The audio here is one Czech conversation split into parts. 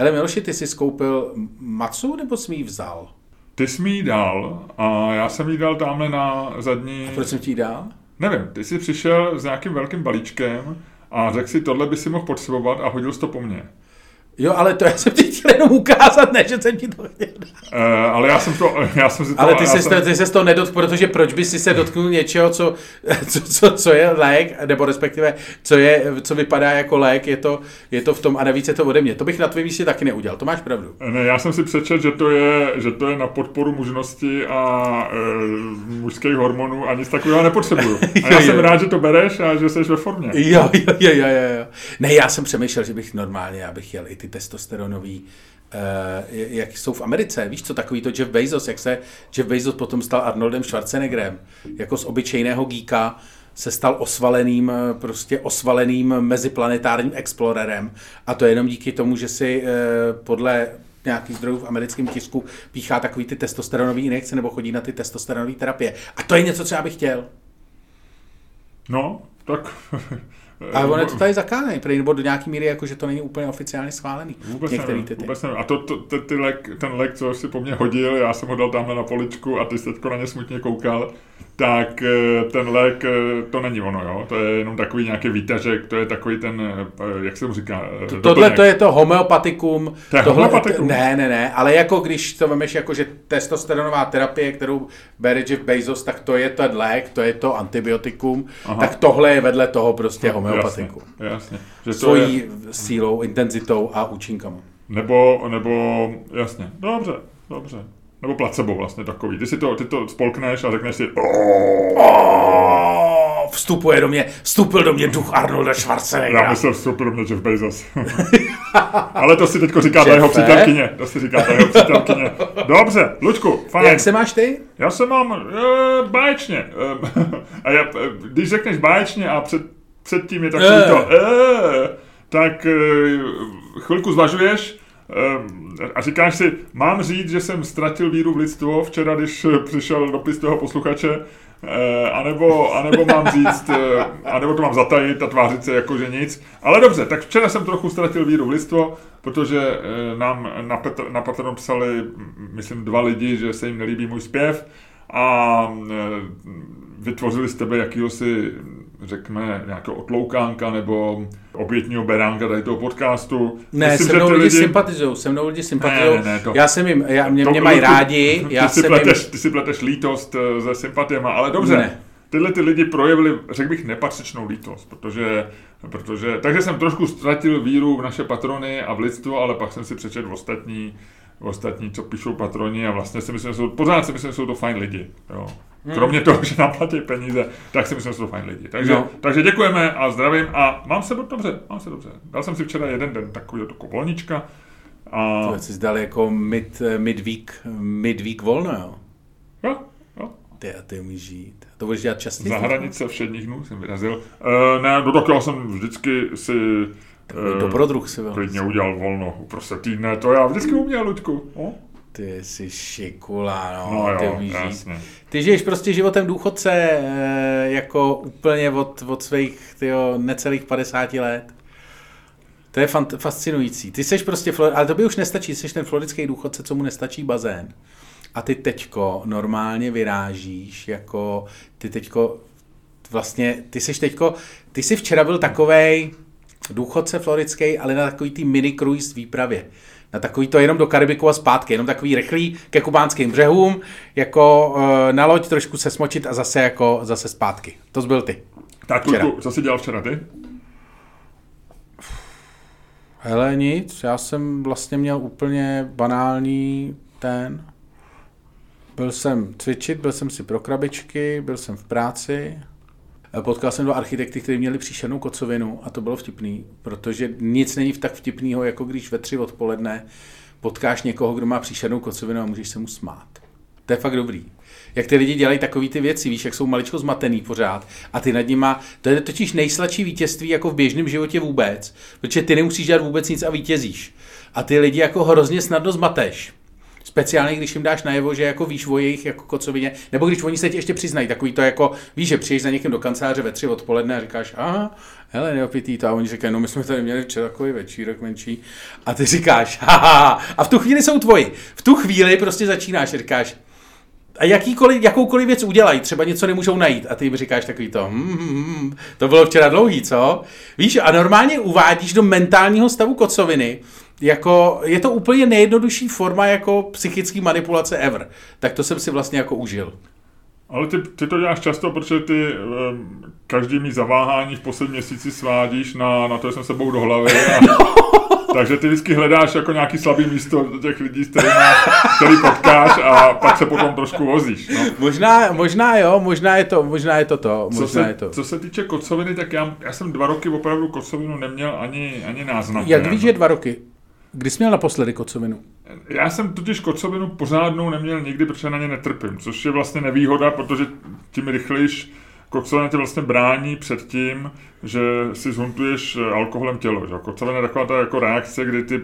Hele Miloši, ty jsi skoupil macu nebo jsi ji vzal? Ty jsi mi ji dal a já jsem ji dal tamhle na zadní... A proč jsem ti ji dal? Nevím, ty jsi přišel s nějakým velkým balíčkem a řekl si, tohle by si mohl potřebovat a hodil jsi to po mně. Jo, ale to já jsem ti chtěl jenom ukázat, ne, že jsem ti to chtěl. Uh, ale já jsem to, já jsem si to... Ale ty jsi, jsem, to, ty jsi to nedotkl, protože proč by si se dotknul něčeho, co, co, co, co je lék, nebo respektive, co, je, co vypadá jako lék, je to, je to v tom a navíc je to ode mě. To bych na tvém místě taky neudělal, to máš pravdu. Ne, já jsem si přečetl, že to je, že to je na podporu mužnosti a e, mužských hormonů a nic takového nepotřebuju. A já Jo, jsem jo. rád, že to bereš a že jsi ve formě. Jo, jo, jo, jo, jo. Ne, já jsem přemýšlel, že bych normálně, já bych jel i ty testosteronový, uh, jak jsou v Americe, víš co, takový to Jeff Bezos, jak se Jeff Bezos potom stal Arnoldem Schwarzeneggerem, jako z obyčejného geeka se stal osvaleným, eh, prostě osvaleným meziplanetárním explorerem a to jenom díky tomu, že si uh, podle nějakých zdrojů v americkém tisku píchá takový ty testosteronový injekce nebo chodí na ty testosteronové terapie. A to je něco, co já bych chtěl. No, tak... Ale on je to tady zakázaný, prý, nebo do nějaký míry, jako, že to není úplně oficiálně schválený. Vůbec Některý nevím, ty, ty. vůbec nevím. A to, to, ty, ty lek, ten lek, co si po mně hodil, já jsem ho dal tamhle na poličku a ty jsi teďko na ně smutně koukal, tak eh, ten lék, eh, to není ono, jo? To je jenom takový nějaký výtažek, to je takový ten, eh, jak se mu říká, eh, Tohle to je to homeopatikum. To je tohle, homeopatikum? Ne, ne, ne, ale jako když to vemeš jako, že testosteronová terapie, kterou bere Jeff Bezos, tak to je ten lék, to je to antibiotikum, Aha. tak tohle je vedle toho prostě homeopatikum. Jasně, jasně. Že to je, Svojí sílou, intenzitou a účinkama. nebo, nebo, jasně, dobře, dobře. Nebo placebo vlastně takový. Ty si to, ty to spolkneš a řekneš si, Oh, vstupuje do mě, vstupil do mě duch Arnolda já Schwarzeneggera. myslel super mě Jeff Bezos. Ale to si teďko říká ta jeho přítelkyně. To si říká ta jeho přítelkyně. Dobře, Luďku, fajn. Jak se máš ty? Já se mám e, báječně. E, a já, e, když řekneš báječně a před, předtím je takový Eh. to e, tak e, chvilku zvažuješ a říkáš si, mám říct, že jsem ztratil víru v lidstvo včera, když eh, přišel dopis toho posluchače, anebo, anebo mám říct, anebo to mám zatajit a tvářit se jako, že nic. Ale dobře, tak včera jsem trochu ztratil víru v lidstvo, protože nám na, Petr, na Patronu psali, m, myslím, dva lidi, že se jim nelíbí můj zpěv a e, vytvořili z tebe jakýhosi, řekněme, nějakého otloukánka nebo obětního beránka tady toho podcastu. Ne, Myslím, se mnou ty lidi sympatizují, se mnou lidi sympatizují. Ne, ne, ne, to- já jsem jim, já, mě, To- mě mají rádi, já ty, si jsem jim, pleteš, ty si pleteš lítost eh, se sympatiema, ale dobře. Ne. Tyhle ty lidi projevili, řekl bych, nepatřičnou lítost, protože, protože, takže jsem trošku ztratil víru v naše patrony a v lidstvo, ale pak jsem si přečetl ostatní, ostatní, co píšou patroni a vlastně si myslím, že jsou, pořád si myslím, že jsou to fajn lidi. Jo. Kromě toho, že nám platí peníze, tak si myslím, že jsou to fajn lidi. Takže, No. no. takže děkujeme a zdravím a mám se dobře, mám se dobře. Dal jsem si včera jeden den takového jako volníčka a To jsi dal jako mid, midweek, midweek volno, jo? jo, jo, Ty a ty umíš žít. To budeš dělat častěji? Za hranice všedních dnů jsem vyrazil. Uh, ne, do tak já jsem vždycky si Takový eh, dobrodruh si byl. klidně udělal volno uprostřed týdne, to já vždycky uměl, Luďku. No, Ty jsi šikula, no, no ty jo, umíš jasně. Ty žiješ prostě životem důchodce eh, jako úplně od, od svých tyjo, necelých 50 let. To je fant- fascinující. Ty seš prostě, Flor- ale to by už nestačí, jsi ten florický důchodce, co mu nestačí bazén. A ty teďko normálně vyrážíš, jako ty teďko vlastně, ty seš teďko, ty jsi včera byl takovej důchodce florický, ale na takový tý mini cruise výpravě. Na takový to jenom do Karibiku a zpátky, jenom takový rychlý ke kubánským břehům, jako e, na loď trošku se smočit a zase jako zase zpátky. To byl ty. Tak, Včera. Luďku, co jsi dělal včera ty? Hele, nic, já jsem vlastně měl úplně banální ten. Byl jsem cvičit, byl jsem si pro krabičky, byl jsem v práci. Potkal jsem dva architekty, kteří měli příšernou kocovinu a to bylo vtipný, protože nic není tak vtipného, jako když ve tři odpoledne potkáš někoho, kdo má příšernou kocovinu a můžeš se mu smát. To je fakt dobrý. Jak ty lidi dělají takové ty věci, víš, jak jsou maličko zmatený pořád a ty nad nima, to je totiž nejsladší vítězství jako v běžném životě vůbec, protože ty nemusíš dělat vůbec nic a vítězíš. A ty lidi jako hrozně snadno zmateš. Speciálně, když jim dáš najevo, že jako víš o jejich jako kocovině, nebo když oni se ti ještě přiznají, takový to jako, víš, že přijdeš za někým do kanceláře ve tři odpoledne a říkáš, aha, hele, neopitý to, a oni říkají, no my jsme tady měli včera takový večírek menší, a ty říkáš, haha, a v tu chvíli jsou tvoji. V tu chvíli prostě začínáš, říkáš, a jakýkoliv, jakoukoliv věc udělají, třeba něco nemůžou najít a ty jim říkáš takový to, hmm, to bylo včera dlouhý, co? Víš, a normálně uvádíš do mentálního stavu kocoviny, jako, je to úplně nejjednodušší forma jako psychické manipulace ever. Tak to jsem si vlastně jako užil. Ale ty, ty to děláš často, protože ty um, každý mý zaváhání v posledním měsíci svádíš na, na to, že jsem sebou do hlavy. A, takže ty vždycky hledáš jako nějaký slabý místo těch lidí, s kterými, který potkáš a pak se potom trošku vozíš. No. Možná, možná jo, možná je to, možná je to to. Možná Co se, je to. co se týče kocoviny, tak já, já jsem dva roky opravdu kocovinu neměl ani, ani náznak. Jak víš, že dva roky? Kdy jsi měl naposledy kocovinu? Já jsem totiž kocovinu pořádnou neměl nikdy, protože na ně netrpím, což je vlastně nevýhoda, protože tím rychlejš kocovina tě vlastně brání před tím, že si zhuntuješ alkoholem tělo. Že? Kocovina je taková ta jako reakce, kdy ty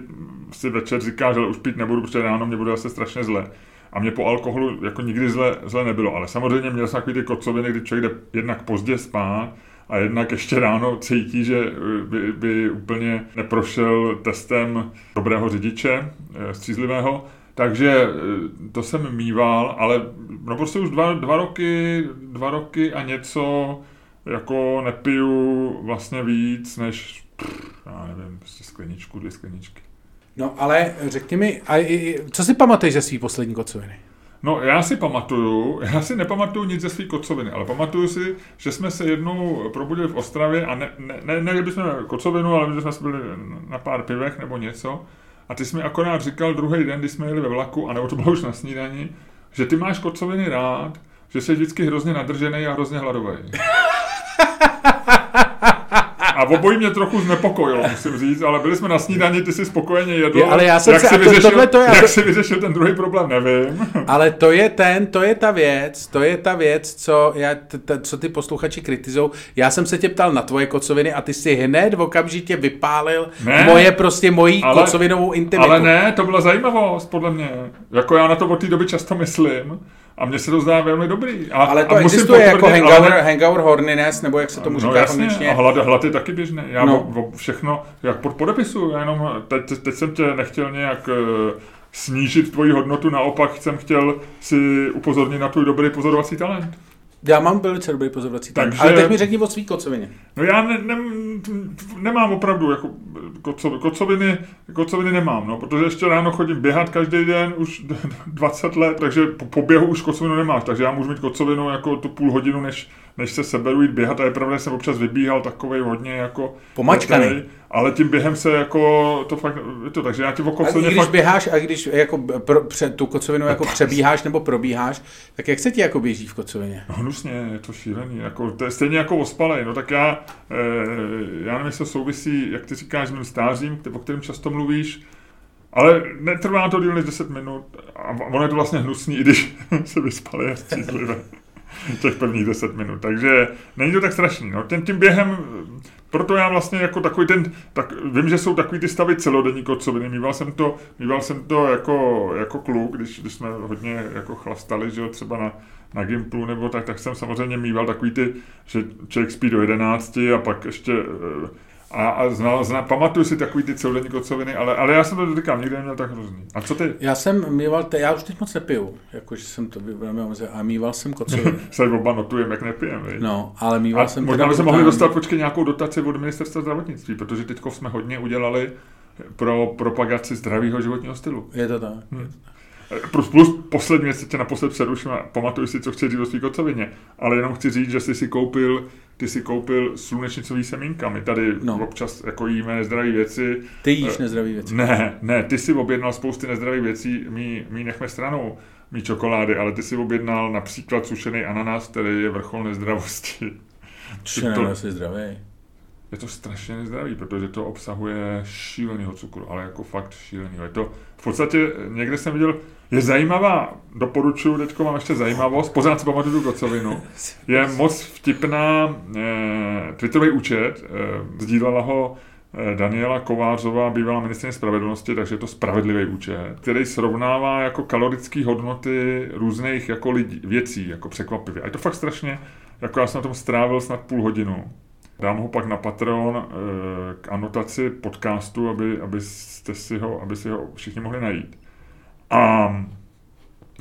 si večer říkáš, že už pít nebudu, protože ráno mě bude asi strašně zle. A mě po alkoholu jako nikdy zle, zle nebylo. Ale samozřejmě měl jsem takový ty kocoviny, kdy člověk jde jednak pozdě spát, a jednak ještě ráno cítí, že by, by úplně neprošel testem dobrého řidiče, eh, střízlivého, takže eh, to jsem mýval, ale no prostě už dva, dva, roky, dva roky a něco jako nepiju vlastně víc než, pff, já nevím, prostě skleničku, dvě skleničky. No ale řekni mi, a, co si pamatuješ ze svý poslední kocoviny? No, já si pamatuju, já si nepamatuju nic ze své kocoviny, ale pamatuju si, že jsme se jednou probudili v Ostravě a ne, ne, ne, ne bychom kocovinu, ale že jsme byli na pár pivech nebo něco. A ty jsi mi akorát říkal druhý den, když jsme jeli ve vlaku, a nebo to bylo už na snídani, že ty máš kocoviny rád, že jsi vždycky hrozně nadržený a hrozně hladový. A obojí mě trochu znepokojilo, musím říct, ale byli jsme na snídani, ty si spokojeně jedl. Je, ale já jsem jak se, si to- vyřešil, tohle to je- jak si vyřešil ten druhý problém, nevím. Ale to je ten, to je ta věc, to je ta věc, co, já, t, t, co ty posluchači kritizou. Já jsem se tě ptal na tvoje kocoviny a ty si hned okamžitě vypálil Ne, moje prostě mojí ale- kocovinovou intimitu. Ale ne, to byla zajímavost, podle mě. Jako já na to od té doby často myslím a mně se to zdá velmi dobrý. A, Ale to a musím existuje jako potvrdit, hangover, ale- hangover horniness, nebo jak se tomu No říká v jasně, a hlad, hlad je taky běžný. Já No. o, o všechno, jak pod podepisu, já jenom, teď, teď jsem tě nechtěl nějak eh, snížit tvoji hodnotu, naopak jsem chtěl si upozornit na tvůj dobrý pozorovací talent. Já mám velice dobrý pozorovací Takže... Takže- Ale teď mi řekni o svý kocovině. No já ne, ne, nemám opravdu jako koco, kocoviny, kocoviny nemám, no, protože ještě ráno chodím běhat každý den už 20 let, takže po, po běhu už kocovinu nemáš, takže já můžu mít kocovinu jako tu půl hodinu, než, než se seberu jít běhat a je pravda, že jsem občas vybíhal takovej hodně jako Pomačkaný. letej, ale tím během se jako to fakt, je to, takže já ti o A když fakt, běháš a když jako pro, před tu kocovinu jako přebíháš nebo probíháš, tak jak se ti jako běží v kocovině? No hnusně, je to šílený, jako, to je stejně jako ospalej, no tak já, eh, já nevím, jestli to souvisí, jak ty říkáš, s mým stářím, o kterém často mluvíš, ale netrvá to díl než 10 minut a ono je to vlastně hnusný, i když se vyspali a střízlivé těch prvních 10 minut, takže není to tak strašný, no, tím, tím během, proto já vlastně jako takový ten, tak, vím, že jsou takový ty stavy celodenní kocoviny, mýval jsem to, mýval jsem to jako, jako kluk, když, když jsme hodně jako chlastali, že jo, třeba na, na Gimplu nebo tak, tak jsem samozřejmě mýval takový ty, že člověk spí do 11 a pak ještě eh, a, a znal, znal, pamatuju si takový ty celodenní kocoviny, ale, ale já jsem to říkám, nikdy neměl tak hrozný. A co ty? Já jsem mýval, te, já už teď moc nepiju, jakože jsem to omezel, a mýval jsem kocoviny. Se oba notujeme, jak nepijeme. viď? No, ale mýval A jsem možná teda by se mohli dostat počkej nějakou dotaci od ministerstva zdravotnictví, protože teď jsme hodně udělali pro propagaci zdravého životního stylu. Je to tak. Hmm. Plus, plus poslední věc, tě naposled přeruším a pamatuju si, co chci říct o svý kocovině, ale jenom chci říct, že jsi si koupil, ty si koupil slunečnicový semínka. My tady No. občas jako jíme nezdravé věci. Ty jíš nezdravý věci. Ne, ne, ty si objednal spousty nezdravých věcí, my, my nechme stranou, mý čokolády, ale ty si objednal například sušený ananas, který je vrchol nezdravosti. To- ne, jsi zdravý. Je to strašně nezdravý, protože to obsahuje šílenýho cukru, ale jako fakt šílenýho. Je to v podstatě, někde jsem viděl, je zajímavá, doporučuji, teďko mám ještě zajímavost, pořád si pamatuju tu kocovinu, je moc vtipná eh, Twitterový účet, eh, sdílela ho eh, Daniela Kovářová, bývalá ministrině spravedlnosti, takže je to spravedlivý účet, který srovnává jako kalorické hodnoty různých jako lidí, věcí, jako překvapivě. A je to fakt strašně, jako já jsem na tom strávil snad půl hodinu. Dám ho pak na Patreon eh, k anotaci podcastu, aby, aby, jste si ho, aby si ho všichni mohli najít. A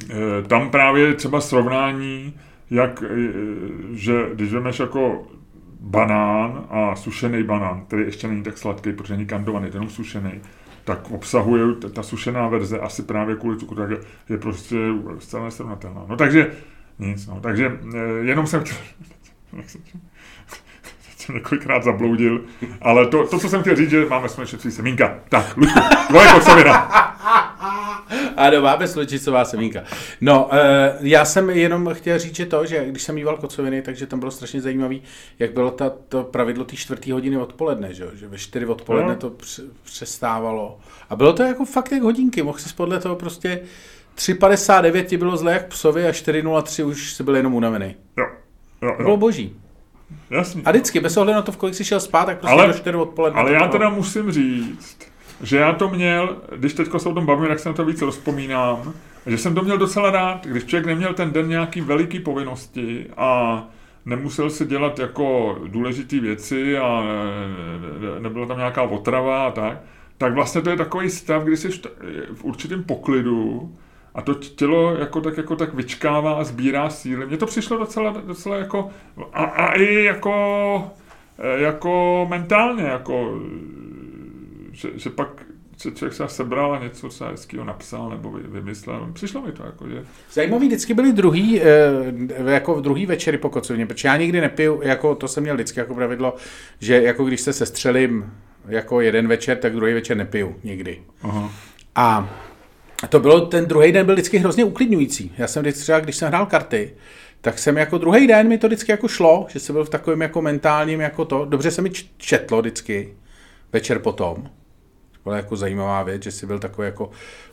Eh, tam právě třeba srovnání, jak, eh, že když vemeš jako banán a sušený banán, který ještě není tak sladký, protože není kandovaný, jenom sušený, tak obsahuje ta sušená verze asi právě kvůli cukru, tak je prostě zcela nesrovnatelná. No takže nic, no, takže jenom jsem chtěl, jsem několikrát zabloudil, ale to, to, co jsem chtěl říct, že máme slunečnicový semínka. Tak, Luďku, tvoje kocovina. ano, máme slunečnicová semínka. No, uh, já jsem jenom chtěl říct, že to, že když jsem mýval kocoviny, takže tam bylo strašně zajímavý, jak bylo ta, to pravidlo té čtvrtý hodiny odpoledne, že, že ve čtyři odpoledne no. to přestávalo. A bylo to jako fakt jak hodinky, mohl si podle toho prostě 3.59 ti bylo zle jak psovi a 4.03 už si byl jenom unavený. Jo. jo, jo. Bylo boží. Jasně. A vždycky, bez ohledu na to, v kolik jsi šel spát, tak prostě ale, do 4 odpoledne. Ale já teda musím říct, že já to měl, když teď se o tom bavím, tak se na to víc rozpomínám, že jsem to měl docela rád, když člověk neměl ten den nějaký veliký povinnosti a nemusel si dělat jako důležité věci a nebyla tam nějaká otrava a tak, tak vlastně to je takový stav, kdy jsi v určitém poklidu a to tělo jako tak, jako tak vyčkává a sbírá síly. Mně to přišlo docela, docela jako, a, a i jako, e, jako mentálně, jako, že, že pak se člověk se sebral a něco třeba hezkého napsal nebo vymyslel. Přišlo mi to jako, že... Zajímavý vždycky byly druhý, e, jako v druhý večery po kocovně, protože já nikdy nepiju, jako to jsem měl vždycky jako pravidlo, že jako když se sestřelím jako jeden večer, tak druhý večer nepiju nikdy. Aha. A to bylo, ten druhý den byl vždycky hrozně uklidňující. Já jsem vždycky třeba, když jsem hrál karty, tak jsem jako druhý den mi to vždycky jako šlo, že jsem byl v takovém jako mentálním jako to, dobře se mi četlo vždycky, večer potom. To byla jako zajímavá věc, že jsi byl takový jako,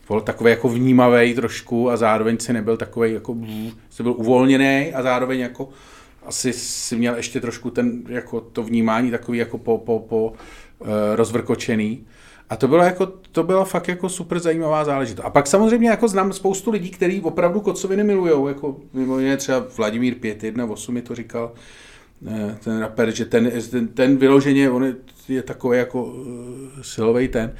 byl takový jako vnímavý trošku a zároveň si nebyl takový jako, jsi byl uvolněný a zároveň jako asi si měl ještě trošku ten, jako to vnímání takový jako po, po, po uh, rozvrkočený. A to bylo, jako, to bylo fakt jako super zajímavá záležitost. A pak samozřejmě jako znám spoustu lidí, kteří opravdu kocoviny milujou, jako mimo jiné třeba Vladimír 518 mi to říkal, eh, ten rapper, že ten, ten, ten vyloženě, on je, je takový jako uh, silový ten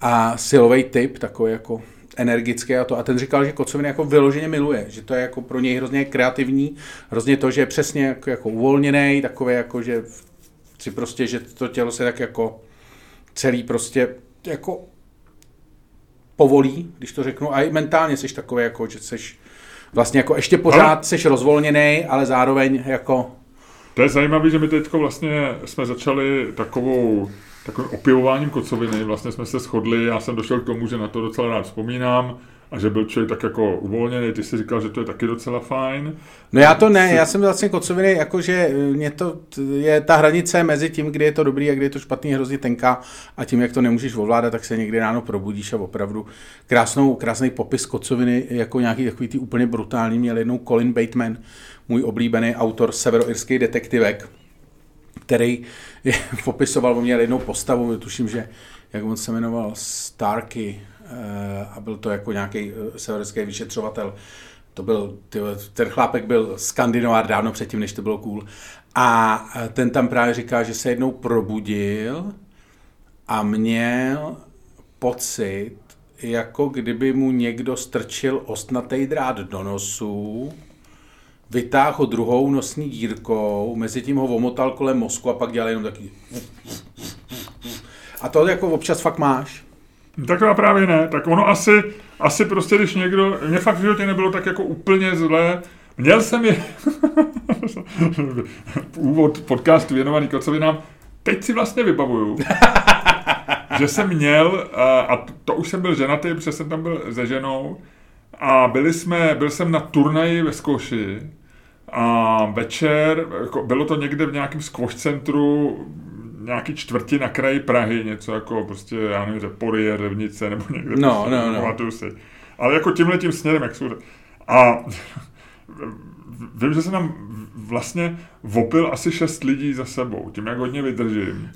a silový typ, takový jako energický a to. A ten říkal, že kocoviny jako vyloženě miluje, že to je jako pro něj hrozně kreativní, hrozně to, že je přesně jako, jako uvolněný, takové jako, že si prostě, že to tělo se tak jako celý prostě jako povolí, když to řeknu, a i mentálně jsi takový, jako, že jsi vlastně jako ještě pořád jsi rozvolněný, ale zároveň jako... To je zajímavé, že my teď vlastně jsme začali takovou takovým opěvováním kocoviny. Vlastně jsme se shodli, já jsem došel k tomu, že na to docela rád vzpomínám a že byl člověk tak jako uvolněný, ty jsi říkal, že to je taky docela fajn. No já to ne, já jsem vlastně kocoviny, jakože mě to je ta hranice mezi tím, kdy je to dobrý a kdy je to špatný, hrozně tenká a tím, jak to nemůžeš ovládat, tak se někdy ráno probudíš a opravdu krásnou, krásný popis kocoviny, jako nějaký takový ty úplně brutální, měl jednou Colin Bateman, můj oblíbený autor severoirský detektivek, který je, popisoval, on měl jednou postavu, tuším, že jak on se jmenoval, Starky, a byl to jako nějaký eh, severský vyšetřovatel. To byl, ten chlápek byl skandinávár dávno předtím, než to bylo cool. A eh, ten tam právě říká, že se jednou probudil a měl pocit, jako kdyby mu někdo strčil ostnatý drát do nosu, vytáhl ho druhou nosní dírkou, mezi tím ho omotal kolem mozku a pak dělal jenom taky. A to jako občas fakt máš. Tak to právě ne. Tak ono asi, asi prostě, když někdo, mě fakt v životě nebylo tak jako úplně zlé, Měl jsem je úvod podcastu věnovaný kocovinám, teď si vlastně vybavuju, že jsem měl, a to už jsem byl ženatý, protože jsem tam byl se ženou, a byli jsme, byl jsem na turnaji ve Skoši. A večer, jako bylo to někde v nějakém squash centru, nějaký čtvrti na kraji Prahy, něco jako prostě, já nevím, Porie, Revnice, nebo někde. No, prostě, no, no. Si. Ale jako tímhle tím směrem, jak jsou. A vím, že se nám vlastně vopil asi šest lidí za sebou, tím jak hodně vydržím.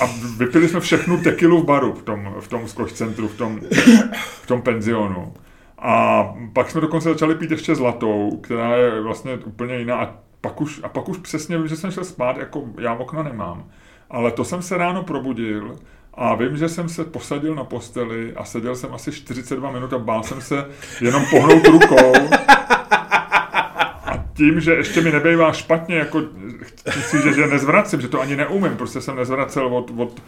A vypili jsme všechnu tekilu v baru v tom, v tom skoč centru, v tom, v tom penzionu. A pak jsme dokonce začali pít ještě zlatou, která je vlastně úplně jiná. A pak už, a pak už přesně vím, že jsem šel spát, jako já okna nemám. Ale to jsem se ráno probudil a vím, že jsem se posadil na posteli a seděl jsem asi 42 minut a bál jsem se jenom pohnout rukou. A tím, že ještě mi nebejvá špatně, jako chci že, že nezvracím, že to ani neumím, prostě jsem nezvracel od, od,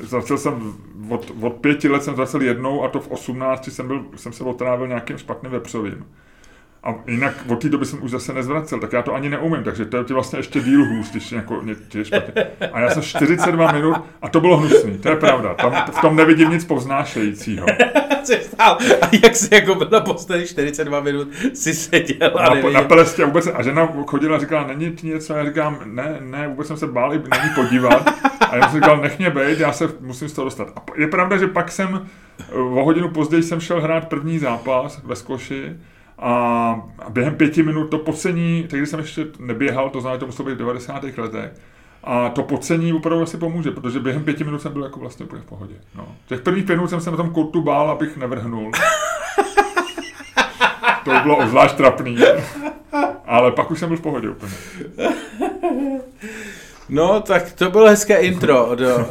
zvracel jsem od, od pěti let jsem zvracel jednou a to v 18 jsem, byl, jsem se otrávil nějakým špatným vepřovým. A jinak od té doby jsem už zase nezvracel, tak já to ani neumím, takže to je ti vlastně ještě díl hůř, když jako je špatně. A já jsem 42 minut a to bylo hnusný, to je pravda, tam, v tom nevidím nic povznášejícího. a jak jsi jako byl na posteli 42 minut, si seděl a na, na pelestě vůbec, a žena chodila a říkala, není ti něco, a já říkám, ne, ne, vůbec jsem se bál i na ní podívat. A já jsem říkal, nech mě bejt, já se musím z toho dostat. A je pravda, že pak jsem, o hodinu později jsem šel hrát první zápas ve Skoši, a během pěti minut to pocení, tehdy jsem ještě neběhal, to znamená, to muselo být v 90. letech, a to pocení opravdu asi pomůže, protože během pěti minut jsem byl jako vlastně úplně v pohodě. No. Těch prvních pět minut jsem se na tom kurtu bál, abych nevrhnul. to bylo obzvlášť trapný. Ale pak už jsem byl v pohodě úplně. No, tak to bylo hezké intro do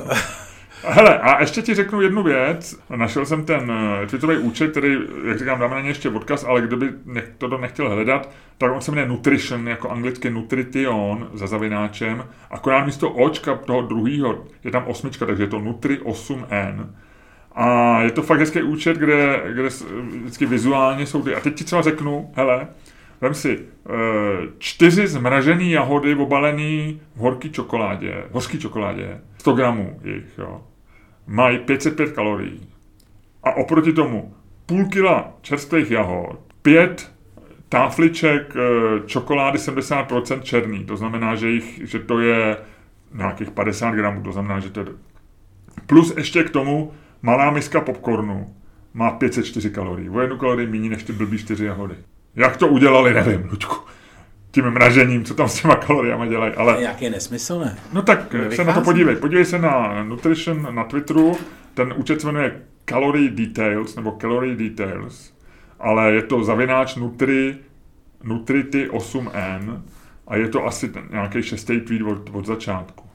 Hele, a ještě ti řeknu jednu věc. Našel jsem ten uh, Twitterový účet, který, jak říkám, dáme na ně ještě odkaz, ale kdo by nech, to nechtěl hledat, tak on se jmenuje Nutrition, jako anglicky Nutrition za zavináčem. Akorát místo očka toho druhého je tam osmička, takže je to Nutri 8N. A je to fakt hezký účet, kde, kde vždycky vizuálně jsou ty. A teď ti třeba řeknu, hele, Vem si, uh, čtyři zmražené jahody obalený v horký čokoládě, v čokoládě, 100 gramů jich, jo mají 505 kalorií. A oproti tomu půl kila čerstvých jahod, pět táfliček eh, čokolády 70% černý, to znamená, že, jich, že to je nějakých 50 gramů, to znamená, že to je... Plus ještě k tomu malá miska popcornu má 504 kalorií. O jednu kalorii méně než ty blbý 4 jahody. Jak to udělali, nevím, Lučku tím mražením, co tam s těma kaloriama dělají. Ale... To je nějaký nesmysl, ne? No tak Nevychází. se na to podívej. Podívej se na Nutrition na Twitteru. Ten účet se jmenuje Calorie Details, nebo Calorie Details, ale je to zavináč Nutri, Nutrity 8N a je to asi nějaký šestý tweet od, od začátku.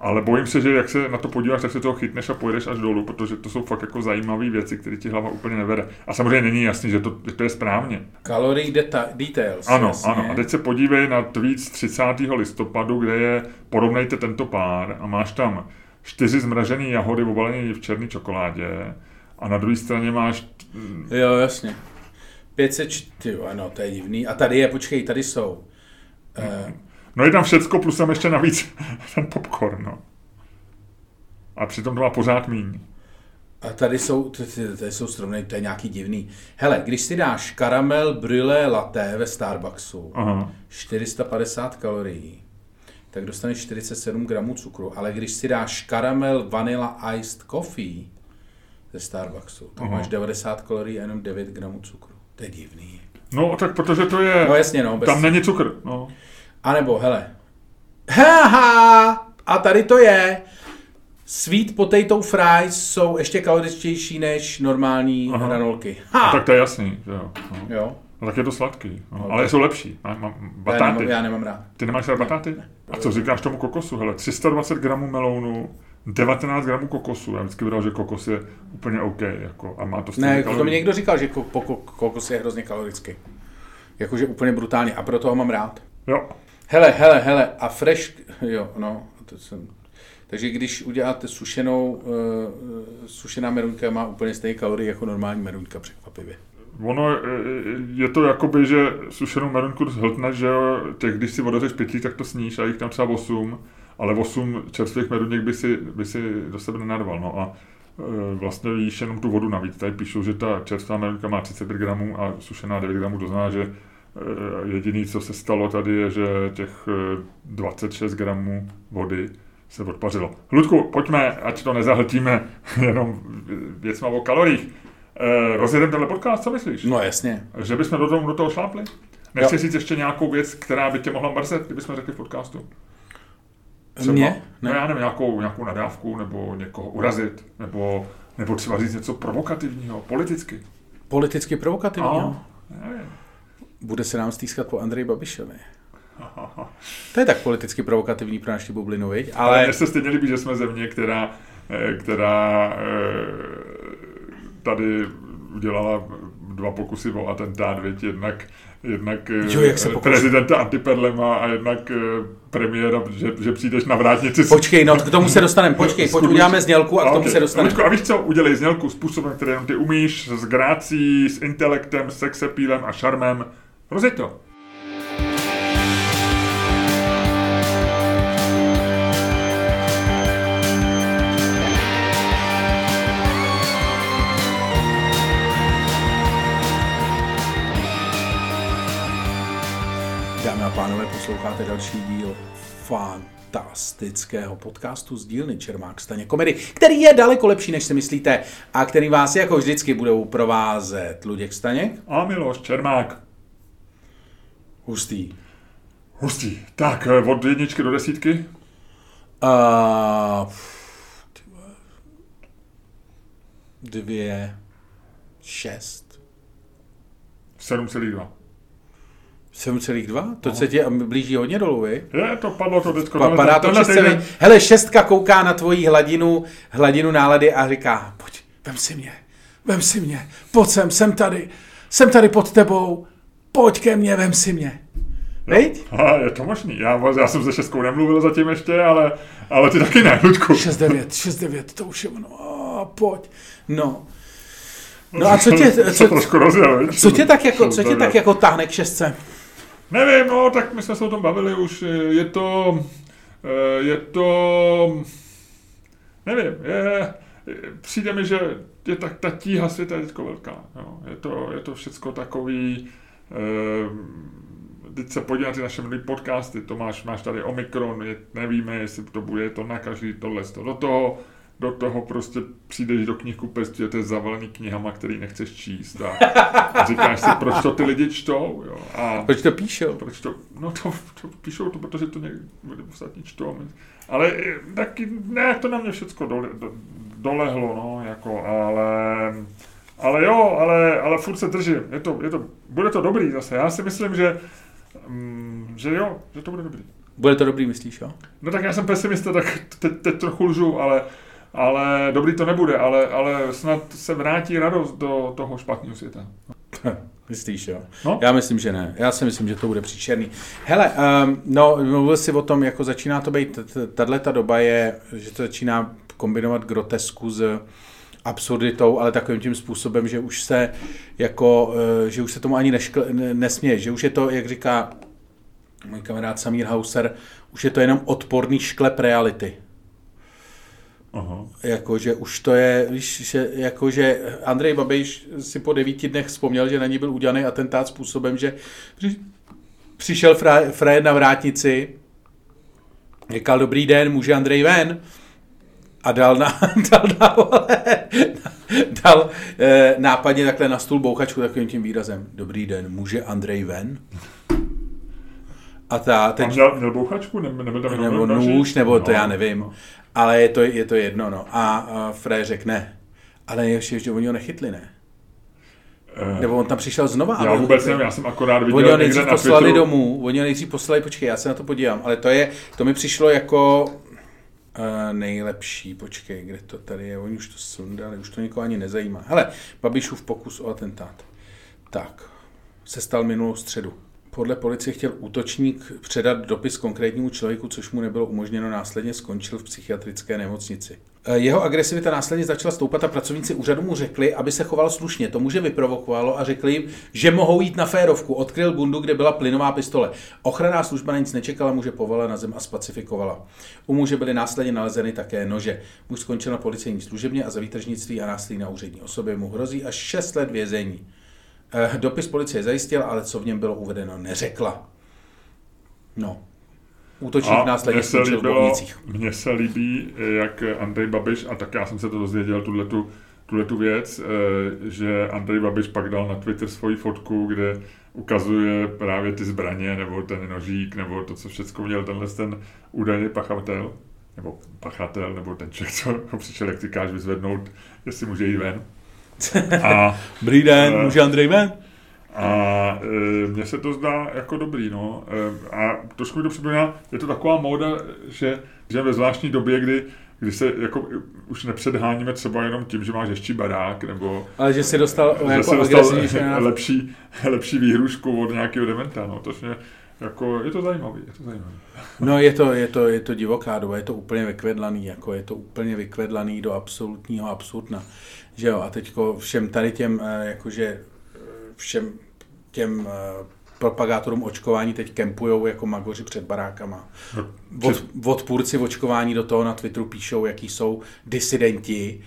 Ale bojím se, že jak se na to podíváš, tak se toho chytneš a pojedeš až dolů, protože to jsou fakt jako zajímavé věci, které ti hlava úplně nevede. A samozřejmě není jasný, že to, že to je správně. Calorie deta- details. Ano, jasně. ano. A teď se podívej na tweet z 30. listopadu, kde je porovnejte tento pár a máš tam čtyři zmražené jahody obalené v černé čokoládě a na druhé straně máš... Jo, jasně. 500, jo, no, to je divný. A tady je, počkej, tady jsou. Uh, No je tam všecko, plus tam ještě navíc ten popcorn, no. A přitom to má pořád míň. A tady jsou, tady jsou stromny, to je nějaký divný. Hele, když si dáš karamel brûlé latte ve Starbucksu, Aha. 450 kalorií, tak dostaneš 47 gramů cukru, ale když si dáš karamel vanilla iced coffee ze Starbucksu, tak Aha. máš 90 kalorií a jenom 9 gramů cukru. To je divný. No, tak protože to je... No jasně, no. Bez... Tam není cukr, no. A nebo, hele, haha, a tady to je. Sweet potato fries jsou ještě kaloričtější než normální Aha. hranolky. Ha! No, tak to je jasný, jo. No. jo. No, tak je to sladký, no. no ale tak... jsou lepší. Mám, batáty. Já nemám, já nemám rád. Ty nemáš rád batáty? Ne. A co říkáš tomu kokosu? Hele, 320 gramů melounu, 19 gramů kokosu. Já vždycky vydal, že kokos je úplně OK. Jako, a má to Ne, to mi někdo říkal, že kokos je hrozně kalorický. Jakože úplně brutálně. A proto ho mám rád. Jo. Hele, hele, hele, a fresh, jo, no, to jsem, takže když uděláte sušenou, uh, sušená merunka má úplně stejné kalorie jako normální merunka, překvapivě. Ono je to jakoby, že sušenou merunku zhltneš, že těch, když si odeřeš pětí, tak to sníš a jich tam třeba 8, ale 8 čerstvých meruněk by si, by si do sebe nenarval. No a vlastně jíš jenom tu vodu navíc. Tady píšu, že ta čerstvá merunka má 35 gramů a sušená 9 gramů, to znamená, že Eh, jediný, co se stalo tady, je, že těch 26 eh, gramů vody se odpařilo. Ludku, pojďme, ať to nezahltíme jenom věcma o kaloriích. Eh, rozjedeme tenhle podcast, co myslíš? No jasně. Že bychom do toho, do toho šlápli? Nechci říct ještě nějakou věc, která by tě mohla mrzet, kdybychom řekli v podcastu? Mě? No já nevím, nějakou, nějakou nadávku, nebo někoho urazit, nebo, nebo třeba říct něco provokativního, politicky. Politicky provokativního? No, nevím. Bude se nám stýskat po Andreji Babišovi. To je tak politicky provokativní pro naši bublinu, viď? Ale Ale mně se stejně líbí, že jsme země, která, eh, která eh, tady udělala dva pokusy o atentát, věď, jednak, jednak eh, Jo, jak se prezidenta Antiperlema a jednak premiéra, že, že přijdeš na vrátnici. počkej, no k tomu se dostaneme, počkej, pojď uděláme znělku a k tomu Ok. se dostaneme. A víš co, udělej znělku způsobem, který jenom ty umíš, s grácí, s intelektem, s sexepílem a šarmem. Rozjeď to. Dámy a pánové, posloucháte další díl fantastického podcastu z dílny Čermák Staně komedy, který je daleko lepší, než si myslíte a který vás jako vždycky budou provázet Luděk Staněk. A Miloš Čermák. Hustý. Hustý. Tak, eh, od jedničky do desítky. Uh, dvě, šest, 7,2. 7,2? To se tě blíží hodně dolů, vy? Je, to padlo to teďko. Pa, padá to čistě, vy? Hele, šestka kouká na tvoji hladinu, hladinu nálady a říká, pojď, vem si mě, vem si mě, pojď sem, jsem tady, jsem tady pod tebou, pojď ke mně, vem si mě. Viď? A je to možný. Já, já jsem se šestkou nemluvil zatím ještě, ale, ale ty taky ne, Ludku. 6-9, 6-9, to už je ono, a, pojď. No. No a co tě, Co co, trošku rozjel, co tě tak jako, co tě tak jako táhne k šestce? Nevím, no, tak my jsme se o tom bavili už. Je to... eh, Je to... Nevím, je... Přijde mi, že je tak ta tíha světa je velká. Jo. Je, to, je to všecko takový... Eh, teď se podívat ty naše minulý podcasty, to máš, máš tady Omikron, je, nevíme, jestli to bude to na každý tohle to do toho, do toho prostě přijdeš do knihkupectví a to je zavalený knihama, který nechceš číst a, a říkáš si, proč to ty lidi čtou, jo. A, Proč to píšou? proč to, no to, to píšou to, protože to někdy ostatní čtou. Ale eh, taky, ne, to na mě všecko dole, do, dolehlo, no, jako, ale, ale jo, ale, ale furt se držím, je to, je to, bude to dobrý zase, já si myslím, že, mm, že jo, že to bude dobrý. Bude to dobrý, myslíš, jo? No tak já jsem pesimista, tak teď, teď trochu lžu, ale, ale dobrý to nebude, ale, ale snad se vrátí radost do toho špatného světa. Myslíš, jo? No. Já myslím, že ne. Já si myslím, že to bude příšerný. Hele, um, no, mluvil jsi o tom, jako začíná to být, tahle ta doba je, že to začíná kombinovat grotesku s absurditou, ale takovým tím způsobem, že už se jako, eh, že už se tomu ani neškl, ne- nesměje, že už je to, jak říká můj kamarád Samír Hauser, už je to jenom odporný šklep reality. Aha. Jakože už to je, víš, že, jakože Andrej Babiš si po devíti dnech vzpomněl, že na ní byl udělaný atentát způsobem, že při, přišel fra, frajer na vrátnici, říkal dobrý den, může Andrej ven? A dal, na, dal, na, dal eh, nápadně takhle na stůl bouchačku takovým tím výrazem. Dobrý den, může Andrej ven? A ta, teď, měl, měl bouchačku? Ne, nebyl tam nebo nůž, nebo to No. já nevím. Ale je to, je to jedno, no. A, a Fré řekne, ale ještě, že oni ho nechytli, ne? Eh, Nebo on tam přišel znova. Já ale vůbec nevím, já jsem akorát Oni ho viděl nejdřív poslali Twitteru. domů, oni ho nejdřív poslali, počkej, já se na to podívám, ale to je, to mi přišlo jako nejlepší, počkej, kde to tady je, oni už to sundali, už to nikoho ani nezajímá. Hele, Babišův pokus o atentát. Tak, se stal minulou středu. Podle policie chtěl útočník předat dopis konkrétnímu člověku, což mu nebylo umožněno, následně skončil v psychiatrické nemocnici. Eh, Jeho agresivita následně začala stoupat a pracovníci úřadu mu řekli, aby se choval slušně. To muže vyprovokovalo a řekli jim, že mohou jít na férovku. Odkryl bundu, kde byla plynová pistole. Ochranná služba na nic nečekala, muže povolila na zem a spacifikovala. U muže byly následně nalezeny také nože. Muž skončil na policejní služebně a za výtržnictví a násilí na úřední osobě mu hrozí až 6 let vězení. Eh, Dopis policie zajistil, ale co v něm bylo uvedeno, neřekla. No. Skončil v líbilo, Bobnicích. mně se líbí, jak Andrej Babiš, a tak já jsem se to dozvěděl, tuhle tu tuhle tu věc, eh, že Andrej Babiš pak dal na Twitter svoji fotku, kde ukazuje právě ty zbraně, nebo ten nožík, nebo to, co všechno měl tenhle ten údajný pachatel, nebo pachatel, nebo ten člověk, co ho přišel, jak říkáš, vyzvednout, jestli může jít ven. A, Dobrý den, uh, může Andrej ven? A e, mně se to zdá jako dobrý, no. E, a trošku mi to připomíná, je to taková móda, že, že ve zvláštní době, kdy kdy se jako už nepředháníme třeba jenom tím, že máš ještě barák, nebo... Ale že si dostal, že jako si dostal lepší, lepší výhrušku od nějakého dementa, no, to mě, jako, je to zajímavý, je to zajímavý. No je to, je to, je to divoká doba, je to úplně vykvedlaný, jako je to úplně vykvedlaný do absolutního absurdna, že jo, a teďko všem tady těm, eh, jakože všem těm eh, propagátorům očkování teď kempujou jako magoři před barákama. Od, odpůrci očkování do toho na Twitteru píšou, jaký jsou disidenti,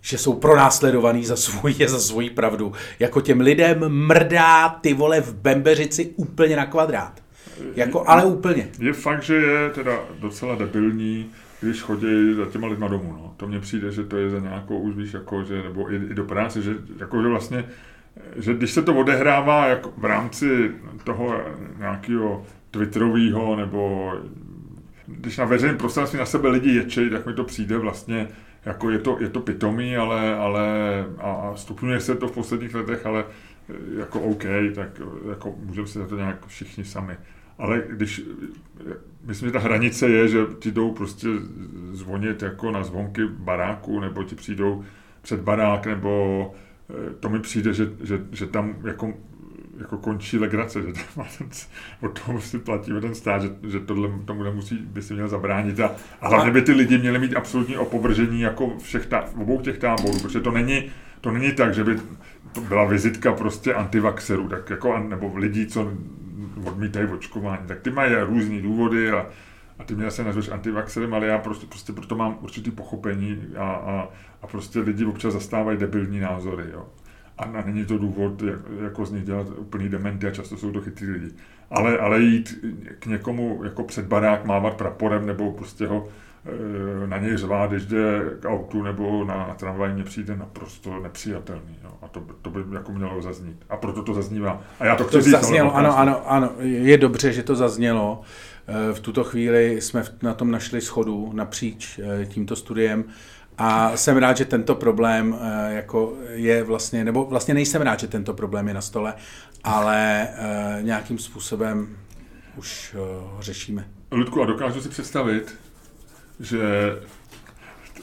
že jsou pronásledovaný za svůj, za svoji pravdu. Jako těm lidem mrdá ty vole v Bembeřici úplně na kvadrát. Jako, ale úplně. Je fakt, že je teda docela debilní, když chodí za těma lidma domů. No. To mně přijde, že to je za nějakou, už víš, jako, že, nebo i, i do práce, že, jako, že vlastně že když se to odehrává jako v rámci toho nějakého twitterového nebo když na veřejném prostranství na sebe lidi ječejí, tak mi to přijde vlastně, jako je to, je to pitomý, ale, ale a stupňuje se to v posledních letech, ale jako OK, tak jako můžeme si za to nějak všichni sami. Ale když, myslím, že ta hranice je, že ti jdou prostě zvonit jako na zvonky baráku, nebo ti přijdou před barák, nebo to mi přijde, že, že, že tam jako, jako končí legrace, že tam ten, od toho si platí ten stát, že, že tohle tomu nemusí, by si měl zabránit. A, a hlavně by ty lidi měli mít absolutní opovržení jako všech tá, obou těch táborů, protože to není, to není tak, že by byla vizitka prostě antivaxerů, tak jako, nebo lidí, co odmítají očkování, tak ty mají různé důvody a, a ty mě se nazveš antivaxerem, ale já prostě, prostě proto mám určitý pochopení a, a, a prostě lidi občas zastávají debilní názory, jo. A, a není to důvod, jak, jako z nich dělat úplný dementy a často jsou to chytrý lidi. Ale, ale jít k někomu jako před barák mávat praporem nebo prostě ho na něj řvát, když jde k autu nebo na, tramvaj, mně přijde naprosto nepřijatelný. Jo. A to, to by jako mělo zaznít. A proto to zaznívá. A já to chci to říct. Zaznělo, ano, ano, ano, je dobře, že to zaznělo. E, v tuto chvíli jsme na tom našli schodu napříč e, tímto studiem a jsem rád, že tento problém eh, jako je vlastně, nebo vlastně nejsem rád, že tento problém je na stole, ale eh, nějakým způsobem už eh, ho řešíme. Ludku, a dokážu si představit, že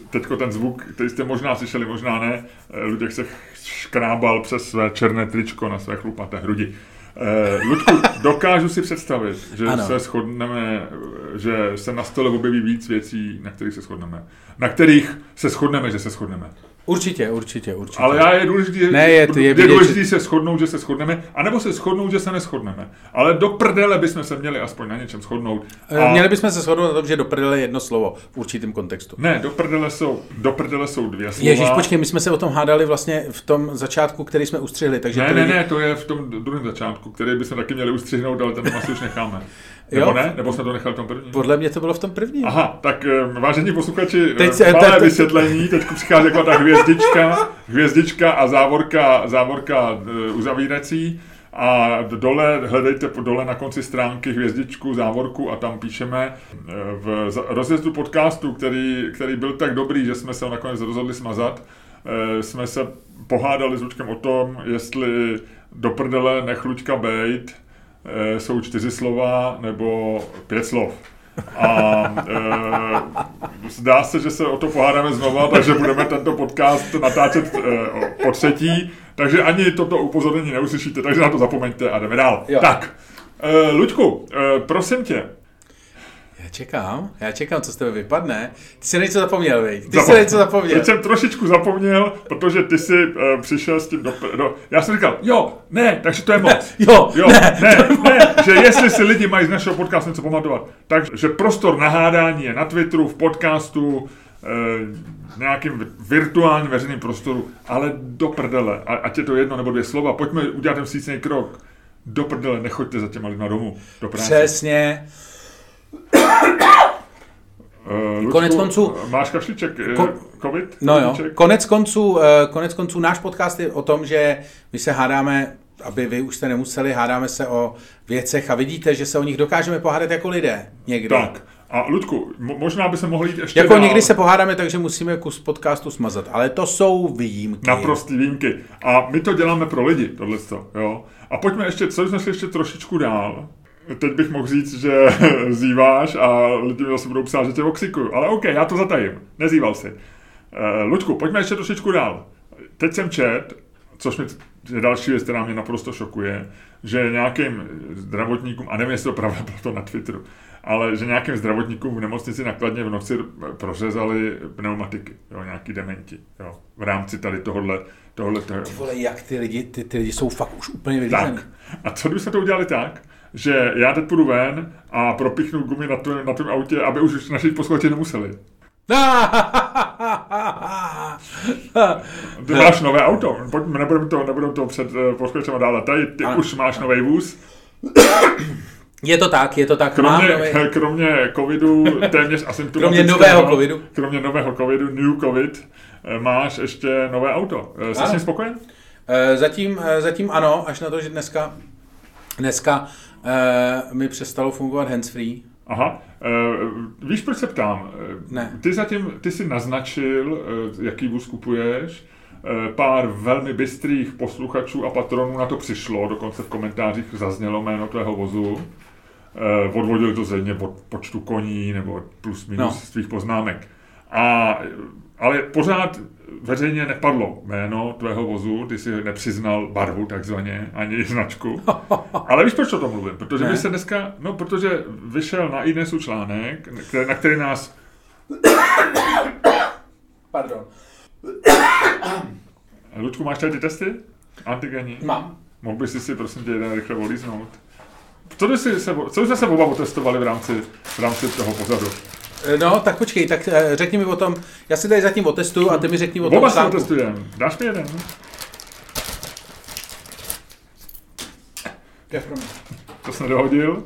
teďko ten zvuk, který jste možná slyšeli, možná ne, Luděk se škrábal přes své černé tričko na své chlupaté hrudi. Eh, Ludku, dokážu si představit, že ano. se shodneme, že se na stole objeví víc věcí, na kterých se shodneme. Na kterých se shodneme, že se shodneme. Určitě, určitě, určitě. Ale já je důležité, ne, je, to je, je důležitý se shodnout, že se shodneme, anebo se shodnout, že se neschodneme. Ale do prdele bychom se měli aspoň na něčem shodnout. Eh, a... Měli bychom se shodnout na tom, že do prdele je jedno slovo v určitém kontextu. Ne, do prdele jsou, do prdele jsou dvě slova. Ježíš, počkej, my jsme se o tom hádali vlastně v tom začátku, který jsme ustřihli. Takže ne, ne, ne, to je v tom druhém začátku, který bychom taky měli ustřihnout, ale ten asi už necháme. Nebo jo? ne? Nebo jsme to nechali v tom prvním? Podle mě to bylo v tom prvním. Aha, tak vážení posluchači, teď se, malé te, vysvětlení, teď přichází jako ta hvězdička, hvězdička a závorka, závorka uh, uzavírací. A dole, hledejte dole na konci stránky hvězdičku, závorku a tam píšeme v rozjezdu podcastu, který, který byl tak dobrý, že jsme se ho nakonec rozhodli smazat, jsme se pohádali s Lučkem o tom, jestli do prdele nech Lučka bejt, e, jsou čtyři slova nebo pět slov. A e, zdá se, že se o to pohádáme znova, takže budeme tento podcast natáčet e, po třetí, takže ani toto upozornění neuslyšíte, takže na to zapomeňte a jdeme dál. Jo. Tak, e, Luďku, e, prosím tě, čekám, já čekám, co z tebe vypadne. Ty jsi něco zapomněl, vej. Ty jsi něco zapomněl. Teď jsem trošičku zapomněl, protože ty jsi uh, přišel s tím do, do... Já jsem říkal, jo, ne, takže to je moc. jo, jo, ne, ne, ne, že jestli si lidi mají z našeho podcastu něco pamatovat, takže prostor na hádání je na Twitteru, v podcastu, uh, nějakým virtuálním veřejným prostoru, ale do prdele, a, ať je to jedno nebo dvě slova, pojďme udělat ten vstřícný krok. Do prdele, nechoďte za těma lidma domů, do práce. Přesně. Uh, Konec konců... Máš kašliček. Ko- covid? No jo, konec konců, eh, konec konců náš podcast je o tom, že my se hádáme, aby vy už jste nemuseli, hádáme se o věcech a vidíte, že se o nich dokážeme pohádat jako lidé někdy. Tak. A Ludku, mo- možná by se mohli jít ještě Jako dál. někdy se pohádáme, takže musíme kus podcastu smazat, ale to jsou výjimky. Naprostý výjimky. A my to děláme pro lidi, tohle jo. A pojďme ještě, co jsme šli ještě trošičku dál. Teď bych mohl říct, že zýváš a lidi mi zase budou psát, že tě oksikuju. Ale OK, já to zatajím. Nezýval si. Uh, Luďku, pojďme ještě trošičku dál. Teď jsem čet, což mi je další věc, která mě naprosto šokuje, že nějakým zdravotníkům, a nevím, jestli to pravda, bylo to na Twitteru, ale že nějakým zdravotníkům v nemocnici nakladně v noci prořezali pneumatiky, jo, nějaký dementi, jo, v rámci tady tohohle, tohohle toho. Ty vole, jak ty lidi, ty, ty lidi jsou fakt už úplně vylízený. Tak. A co kdybychom to udělali tak, že já teď půjdu ven a propichnu gumy na, to, na tom autě, aby už naši posluchači nemuseli. Ty máš nové auto, nebudeme to, nebudeme to před uh, posluchačema dále. Tady ty Ano. už máš nový vůz. je to tak, je to tak. Kromě, nový- kromě covidu, téměř asymptomatického. Kromě nového covidu. Kromě nového covidu, new covid, eh, máš ještě nové auto. Eh, Jsi s ním spokojen? Eh, Zatím, eh, zatím ano, až na to, že dneska, dneska eh, mi přestalo fungovat handsfree. Aha. Uh, víš, proč se ptám? Eh, Ne. Ty zatím, ty si naznačil, uh, jaký vůz kupuješ. Pár velmi bystrých posluchačů a patronů na to přišlo, dokonce v komentářích zaznělo jméno tvého vozu. Uh, odvodili to zřejmě od počtu koní nebo plus minus no. svých poznámek. A, ale pořád veřejně nepadlo jméno tvého vozu, ty si nepřiznal barvu takzvaně, ani značku. Ale víš, proč o tom mluvím? Protože Ne. my se dneska, no protože vyšel na iDnesu článek, který, na který nás, Pardon. Lučku, máš tady ty testy? Antigení? Mám. Mohl bys si si prosím tě jeden rychle olíznout? Co, by si se, co jsme se oba otestovali v rámci, v rámci toho pozadu? Eh, No, tak počkej, tak eh, řekni mi o tom, já si tady zatím otestuju a ty mi řekni o tom Oba se článku. otestujeme. Dáš mi jeden? Je pro mě. To jsi nedohodil?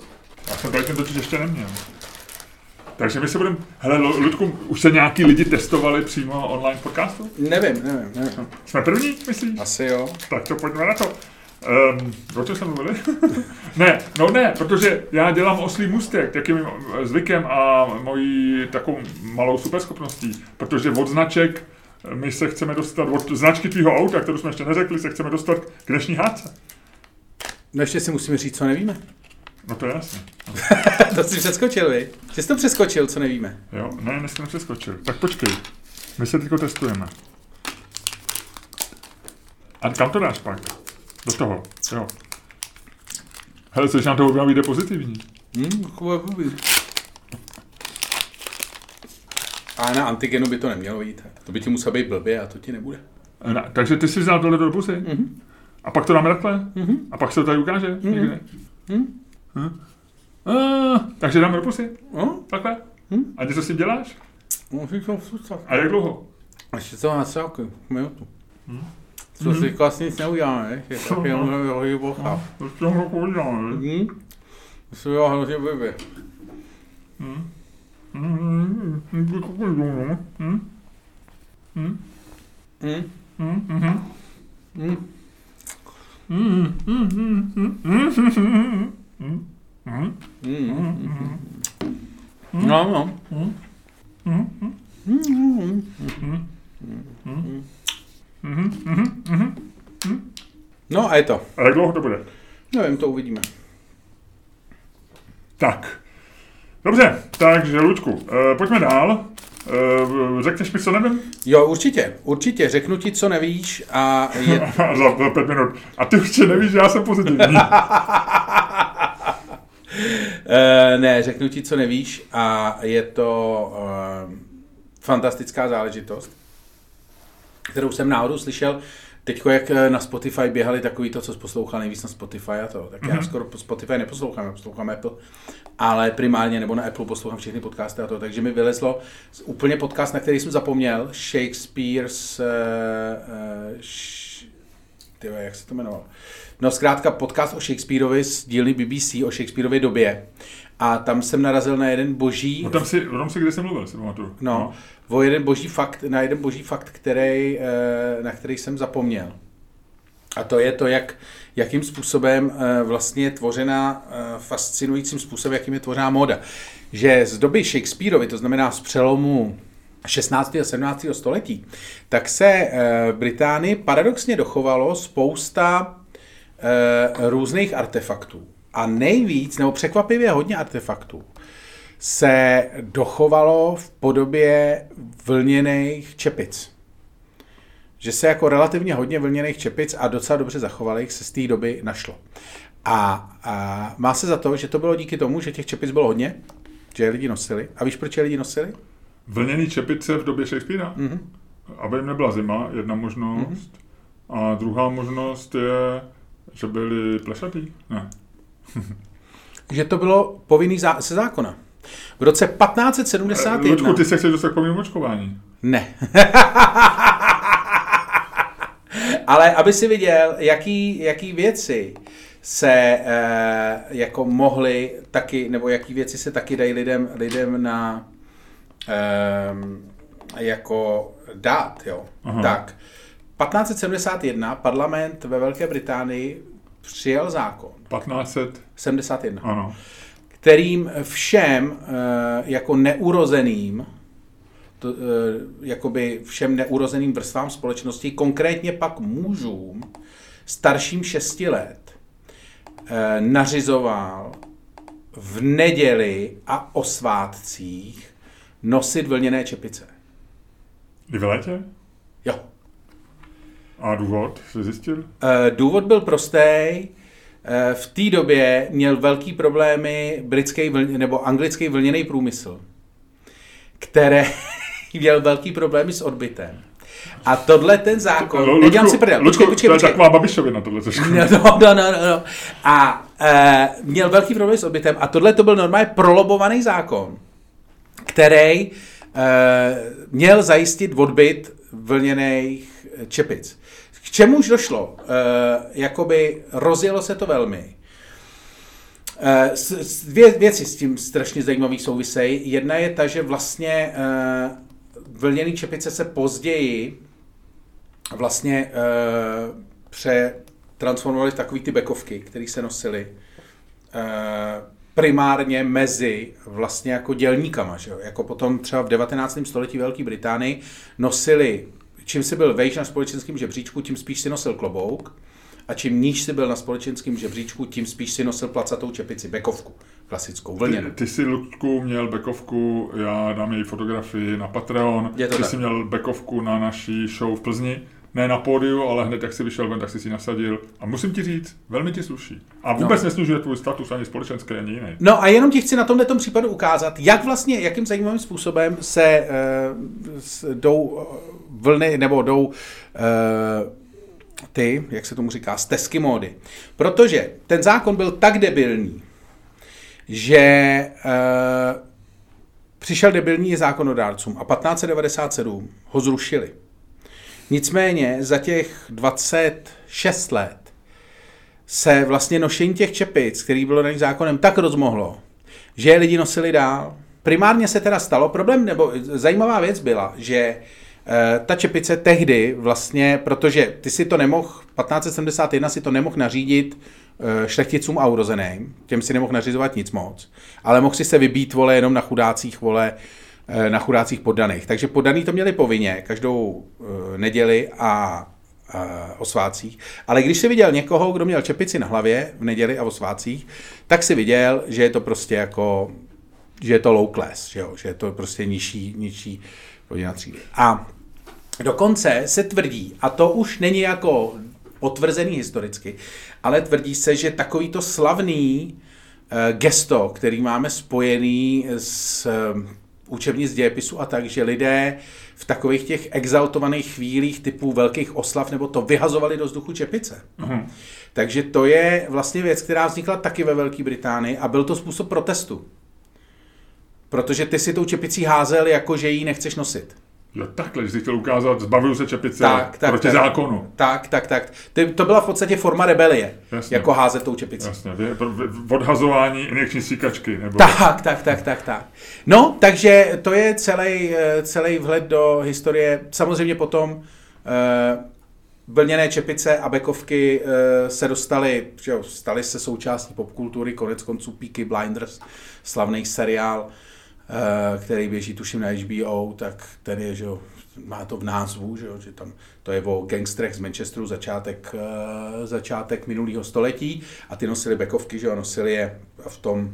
Já jsem tady totiž ještě neměl. Takže my se budeme... Hele, Lu- Ludku, už se nějaký lidi testovali přímo online podcastu? Nevím, nevím, nevím. Jsme první, myslíš? Asi jo. Tak to pojďme na to. Um, o čem jsme mluvili? ne, no ne, protože já dělám oslý můstek, jak je mým zvykem a mojí takovou malou superschopností, protože od značek my se chceme dostat, od značky tvýho auta, kterou jsme ještě neřekli, se chceme dostat k dnešní hádce. No ještě si musíme říct, co nevíme. No to je jasné. to jsi přeskočil, vy? Že jsi to přeskočil, co nevíme. Jo, ne, dneska nepřeskočil. Tak počkej, my se teďko testujeme. A kam to dáš pak? Do toho, jo. Hele, což nám to možná vyjde pozitivní. Hm, chůva blbý. Ale na antigenu by to nemělo jít. To by ti muselo být blbě a to ti nebude. Ne, takže ty si vzal tohle do pusy? Mm-hmm. A pak to dáme takhle? Mm-hmm. A pak se to tady ukáže? Mm-hmm. Někde? Mm. Hm? A, takže dáme do pusy? No, Takhle? Hm. A něco s tím děláš? musíš to vsucat. A jak dlouho? Ještě to na celku, minutu. Co Susikossinção-yong, né? Que é o rio vocal. Hum? Hum? hum hum Não, não. Mhm, mhm, mhm. No a je to. A jak dlouho to bude? Nevím, to uvidíme. Tak. Dobře, takže Ludku, uh, pojďme dál. Uh, řekneš mi, co nevím? Jo, určitě, určitě. Řeknu ti, co nevíš a... Je... za, za pět minut. A ty určitě nevíš, že já jsem pozitivní. uh, ne, řeknu ti, co nevíš a je to uh, fantastická záležitost kterou jsem náhodou slyšel Teď jak eh, na Spotify běhali takový to, co poslouchal nejvíc na Spotify a to, tak já skoro po Spotify neposlouchám, já poslouchám Apple, ale primárně nebo na Apple poslouchám všechny podcasty a to, takže mi vylezlo úplně podcast, na který jsem zapomněl, Shakespeare's, uh, uh, sh, tyjo, jak se to jmenovalo? No zkrátka podcast o Shakespeareovi z dílny BBC o Shakespeareově době. A tam jsem narazil na jeden boží... No tam si, o tom si kde jsem mluvil, si pamatuju. No, o jeden boží fakt, na jeden boží fakt, který, eh, na který jsem zapomněl. A to je to, jak, jakým způsobem eh, vlastně je tvořena, eh, fascinujícím způsobem, jakým je tvořena móda. Že z doby Shakespeareovi, to znamená z přelomu 16. a 17. století, tak se v Británii paradoxně dochovalo spousta různých artefaktů. A nejvíc, nebo překvapivě hodně artefaktů, se dochovalo v podobě vlněných čepic. Že se jako relativně hodně vlněných čepic a docela dobře zachovalých se z té doby našlo. A, a má se za to, že to bylo díky tomu, že těch čepic bylo hodně, že je lidi nosili. A víš, proč je lidi nosili? Vlněný čepice v době Shakespearea? Mm-hmm. Aby jim nebyla zima, jedna možnost. Mm-hmm. A druhá možnost je, že byli plešatý? Ne. že to bylo povinný zá- se zákona. V roce 1571... Lučku, ty se chceš dostat k povinnému očkování. Ne. Ale aby si viděl, jaký, jaký věci se e, jako mohly taky, nebo jaký věci se taky dají lidem, lidem na e, jako dát, jo. Aha. Tak, 1571 parlament ve Velké Británii přijal zákon. 1571. Ano. Kterým všem eh, jako neurozeným, to, eh, jakoby všem neurozeným vrstvám společnosti, konkrétně pak mužům starším 6 let, eh, nařizoval v neděli a o svátcích nosit vlněné čepice. I v létě? Jo. A důvod jsi zjistil? Důvod byl prostý. Uh, v té době měl velký problémy britský vln, nebo anglický vlněný průmysl, které měl velký problémy s odbytem. A tohle ten zákon... Lučku, nedělám si prdel. Počkej, počkej, počkej. To je taková babišovina tohle trošku. No, no, no, no, no. A uh, měl velký problém s odbytem a tohle to byl normálně prolobovaný zákon, který uh, měl zajistit odbyt vlněných čepic čemu už došlo? E, jakoby rozjelo se to velmi. E, dvě věci s tím strašně zajímavý souvisejí. Jedna je ta, že vlastně e, vlněný čepice se později vlastně e, přetransformovaly v takové ty bekovky, které se nosily primárně mezi vlastně jako dělníkama. Že jo? Jako potom třeba v 19. století Velké Británii nosili čím jsi byl vejš na společenském žebříčku, tím spíš si nosil klobouk a čím níž si byl na společenském žebříčku, tím spíš si nosil placatou čepici, bekovku, klasickou, vlněnou. Ty, ty jsi, Ludku, měl bekovku, já dám její fotografii na Patreon, Je to ty tak. jsi měl bekovku na naší show v Plzni, ne na pódiu, ale hned jak jsi vyšel ven, tak jsi si nasadil. A musím ti říct, velmi ti sluší. A vůbec no. neslužuje tvůj status ani společenský, ani jiný. No a jenom ti chci na tomhle případu ukázat, jak vlastně, jakým zajímavým způsobem se uh, jdou vlny, nebo jdou uh, ty, jak se tomu říká, stezky módy. Protože ten zákon byl tak debilní, že uh, přišel debilní zákonodárcům a 1597 ho zrušili. Nicméně za těch 26 let se vlastně nošení těch čepic, který bylo daným zákonem, tak rozmohlo, že je lidi nosili dál. Primárně se teda stalo, problém, nebo zajímavá věc byla, že e, ta čepice tehdy vlastně, protože ty si to nemohl, 1571 si to nemohl nařídit e, šlechticům a urozeným, těm si nemohl nařizovat nic moc, ale mohl si se vybít, vole, jenom na chudácích, vole, Eh, na chudácích poddaných. Takže poddaný to měli povinně každou eh, neděli a o svácích. Ale když si viděl někoho, kdo měl čepici na hlavě v neděli a o svácích, tak si viděl, že je to prostě jako, že je to low class, že, jo? že je to prostě nižší, nižší rodina třídy. A dokonce se tvrdí, a to už není jako potvrzený historicky, ale tvrdí se, že takovýto slavný eh, gesto, který máme spojený s učebnic dějepisu a tak, že lidé v takových těch exaltovaných chvílích typu velkých oslav nebo to vyhazovali do vzduchu čepice. Uh-huh. Takže to je vlastně věc, která vznikla taky ve Velké Británii a byl to způsob protestu. Protože ty si tou čepicí házel, jako že ji nechceš nosit. Jo, takhle, že jsi chtěl ukázat, zbavil se čepice Tak, tak, proti tak. zákonu. Tak, tak, tak. Ty, to byla v podstatě forma rebelie, Jasně. jako házet tou čepicí. Jasně, odhazování injekční stříkačky. Nebo... Tak, tak, tak, tak, tak. No, takže to je celý, celý vhled do historie. Samozřejmě potom eh, vlněné čepice a bekovky eh, se dostaly, že jo, staly se součástí popkultury, konec konců Peaky Blinders, slavný seriál, eh, který běží tuším na HBO, tak ten je, že jo, má to v názvu, že, jo, že tam to je o gangstrech z Manchesteru, začátek, eh, začátek minulého století a ty nosili bekovky, že jo, nosili je v tom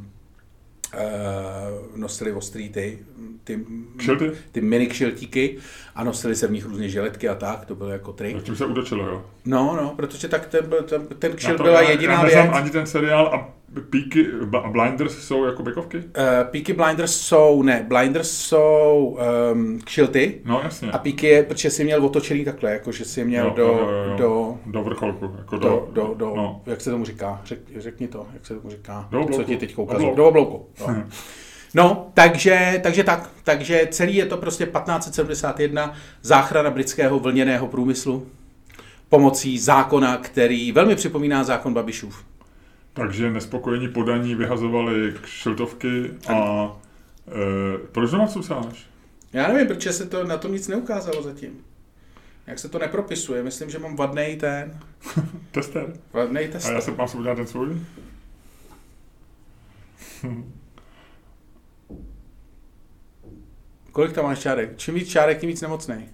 Uh, nosili ostrý ty, ty, Kšilty? ty mini kšiltíky a nosili se v nich různě žiletky a tak, to byl jako trik. Tím se udočilo, jo. No, no, protože tak ten, ten, ten kšilt byla já- jediná já věc. ani ten seriál a Peaky a Blinders jsou jako bekovky? Uh, Peaky Blinders jsou, ne, Blinders jsou um, kšilty No, jasně. a Peaky je, protože si měl otočený takhle, jako že si měl Jo, do, jo, jo, jo. do, Do vrcholku. Jako do, do, do no. jak se tomu říká, Řek, řekni to, jak se tomu říká, Do oblouku. co ti teď ukazuju, do oblouku. No. No, takže, takže tak, takže celý je to prostě 1571 záchrana britského vlněného průmyslu pomocí zákona, který velmi připomíná zákon Babišův. Takže nespokojení podaní vyhazovali kšiltovky a e, proč doma cucáš? Já nevím, proč se to na tom nic neukázalo zatím. Jak se to nepropisuje, myslím, že mám vadnej ten, Tester. vadnej A test. já se mám si udělat ten svůj? Kolik tam máš čárek? Čím víc čárek, tím víc nemocnej.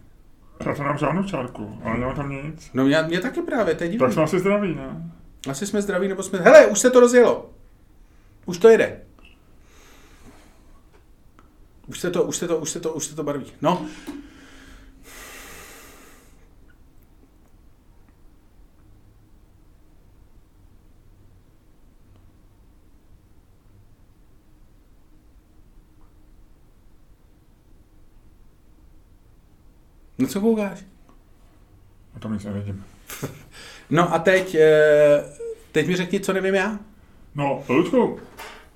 Já to nemám žádnou čárku, ale nemám tam nic. No mě, mě taky právě, to je Tak jsme asi zdraví, ne? Asi jsme zdraví, nebo jsme... Hele, už se to rozjelo. Už to jede. Už se to, už se to, už se to, už se to barví. No. No co koukáš? Já tam nic nevidím. No a teď, eh, teď mi řekni, co nevím já. No, Ludku,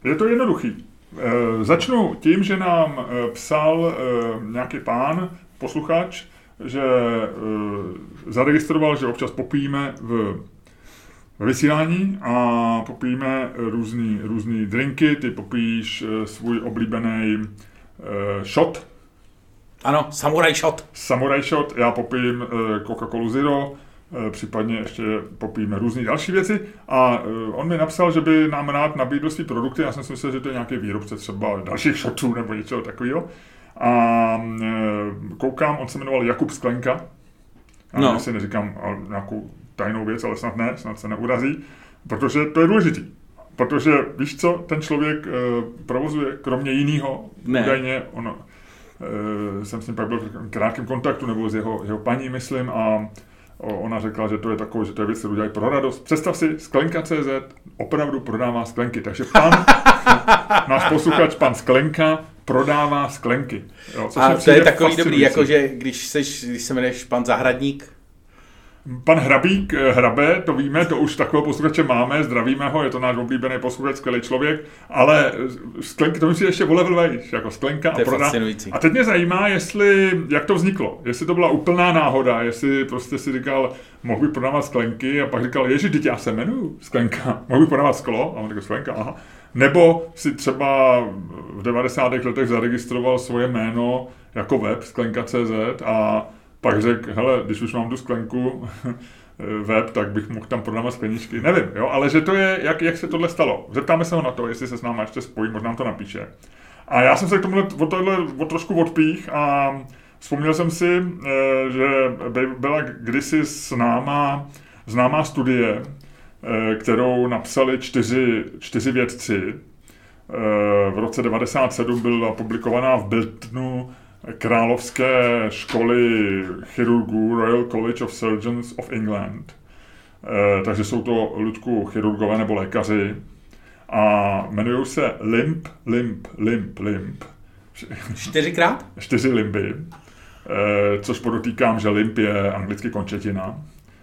je to jednoduchý. E, začnu tím, že nám e, psal e, nějaký pán, posluchač, že e, zaregistroval, že občas popijeme v vysílání a popijeme různý, různý drinky, ty popíš svůj oblíbený shot, Ano, Samurai Shot. Samurai Shot, já popijím eh, Coca-Colu Zero, eh, případně ještě popijeme různé další věci a eh, on mi napsal, že by nám rád nabídl svý produkty, já jsem si myslel, že to je nějaký výrobce třeba dalších shotů nebo něčeho takového. A eh, koukám, on se jmenoval Jakub Sklenka, já No. si neříkám nějakou tajnou věc, ale snad ne, snad se neurazí, protože to je důležitý. Protože víš co, ten člověk e, provozuje kromě jiného, údajně, on, e, jsem s ním pak byl v krátkém kontaktu, nebo s jeho, jeho paní, myslím, a ona řekla, že to je takové, že to je věc, kterou dělají pro radost. Představ si, Sklenka.cz opravdu prodává sklenky, takže pan, náš posluchač, pan Sklenka, prodává sklenky. Jo, což A to je takový dobrý, jakože když, seš, když se jmenuješ pan Zahradník, Pan Hrabík, eh, Hrabe, to víme, to už takového posluchače máme, zdravíme ho, je to náš oblíbený posluchač, skvělý člověk, ale sklenky, to mi si ještě o level vejš, jako sklenka a prodá. fascinující. A teď mě zajímá, jestli, jak to vzniklo, jestli to byla úplná náhoda, jestli prostě si říkal, mohl bych prodávat sklenky a pak říkal, ježi, teď já se jmenuji sklenka, mohl bych prodávat sklo a on říkal sklenka, aha. Nebo si třeba v 90. letech zaregistroval svoje jméno jako web sklenka.cz a pak řekl, hele, když už mám tu sklenku, web, tak bych mohl tam prodávat skleničky. Nevím, jo, ale že to je, jak, jak se tohle stalo. Zeptáme se ho na to, jestli se s náma ještě spojí, možná to napíše. A já jsem se k tomuhle o tohle o trošku odpích a vzpomněl jsem si, eh, že by- byla kdysi známá, známá studie, eh, kterou napsali čtyři, čtyři vědci. Eh, V roce 97 byla publikovaná v Biltonu Královské školy chirurgů Royal College of Surgeons of England. Eh, Takže jsou to Ludku chirurgové nebo lékaři a jmenují se LIMP, LIMP, LIMP, LIMP. Čtyřikrát? Čtyři limby, eh, což podotýkám, že limp je anglicky končetina.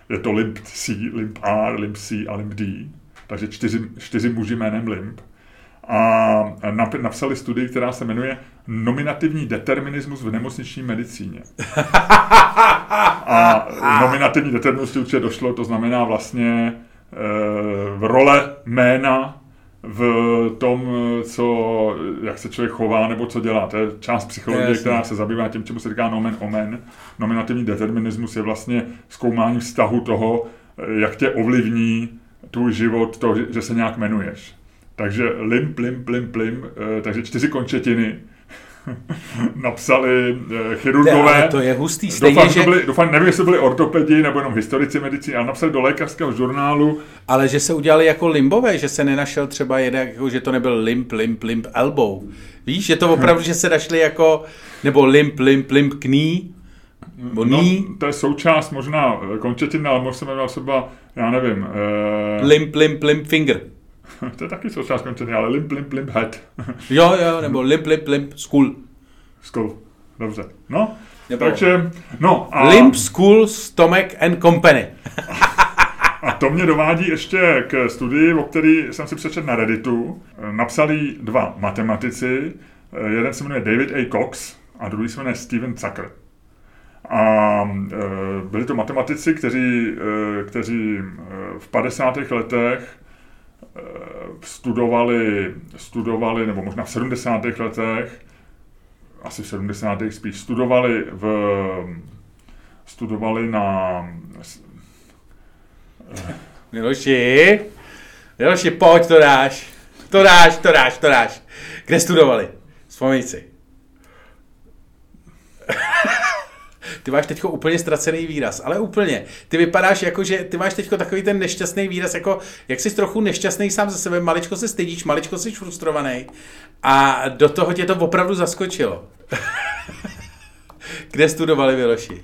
Je to limp C, limp R, limp C a limp D. Takže čtyři, čtyři muži jménem limp. A nap- napsali studii, která se jmenuje Nominativní determinismus v nemocniční medicíně. A nominativní determinismus určitě došlo, to znamená vlastně v role jména v tom, co, jak se člověk chová nebo co dělá. To je část psychologie, Jasně. která se zabývá tím, čemu se říká nomen omen. Nominativní determinismus je vlastně zkoumání vztahu toho, jak tě ovlivní tvůj život, to, že se nějak jmenuješ. Takže lim, plim, plim, plim, eh, takže čtyři končetiny napsali eh, chirurgové. Ne, to je hustý. Stejně, doufám, že... byli, doufám, nevím, jestli byli ortopedi nebo jenom historici medicíny, ale napsali do lékařského žurnálu. Ale že se udělali jako limbové, že se nenašel třeba jeden, jako, že to nebyl limp, limp, limp, elbow. Víš, že to opravdu, že se našli jako, nebo limp, limp, limp, kný, no, to je součást možná končetin, ale možná se jmenoval třeba, já nevím. Uh... Limp, limp, limp finger. to je taky součást končetiny, ale limp, limp, limp head. jo, jo, nebo limp, limp, limp school. School, dobře. No, nebo takže, no a... Limp, school, stomach and company. A to mě dovádí ještě k studii, o který jsem si přečetl na Redditu. Napsali dva matematici, jeden se jmenuje David A. Cox a druhý se jmenuje Steven Zucker. A e, byli to matematici, kteří, e, kteří e, v 50. letech studovali, studovali, nebo možná v 70. letech, asi v 70. spíš, studovali v, studovali na Miloši, Miloši, pojď, to dáš. To dáš, to dáš, to dáš. Kde studovali? Vzpomeň si. Ty máš teď úplně ztracený výraz, ale úplně. Ty vypadáš jako, že ty máš teď takový ten nešťastný výraz, jako jak jsi trochu nešťastný sám ze sebe, maličko se stydíš, maličko jsi frustrovaný a do toho tě to opravdu zaskočilo. Kde studovali Miloši?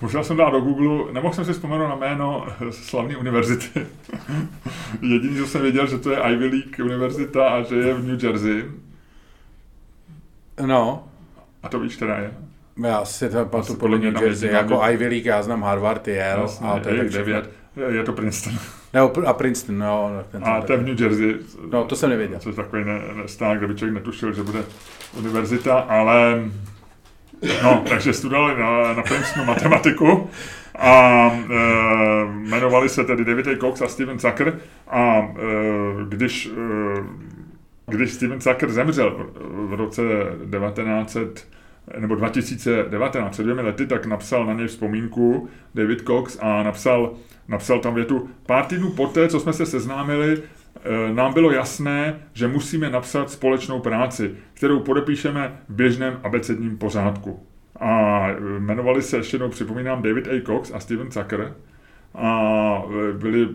Musel jsem dát do Google, nemohl jsem si vzpomenout na jméno slavné univerzity. Jediný, co jsem věděl, že to je Ivy League univerzita a že je v New Jersey. No. A to víš, která je? Já si to pamatuju podle New Jersey, jako Ivy League, já znám Harvard, Yale Jasně, a to je, je, devět, je to Princeton. No, a Princeton, no. Ten a to je v New Jersey. No, to jsem nevěděl. Což takový ne, stán, kde by člověk netušil, že bude univerzita, ale No, takže studovali na, na Princetonu matematiku a e, jmenovali se tedy David A. Cox a Steven Zucker a e, když, e, když Steven Zucker zemřel v roce 1900 nebo 2019, před dvěmi lety, tak napsal na něj vzpomínku David Cox a napsal, napsal tam větu, pár týdnů poté, co jsme se seznámili, Eh, nám bylo jasné, že musíme napsat společnou práci, kterou podepíšeme v běžném abecedním pořádku. A eh, jmenovali se, ještě jednou připomínám, David A. Cox a Steven Zucker. A eh, byli,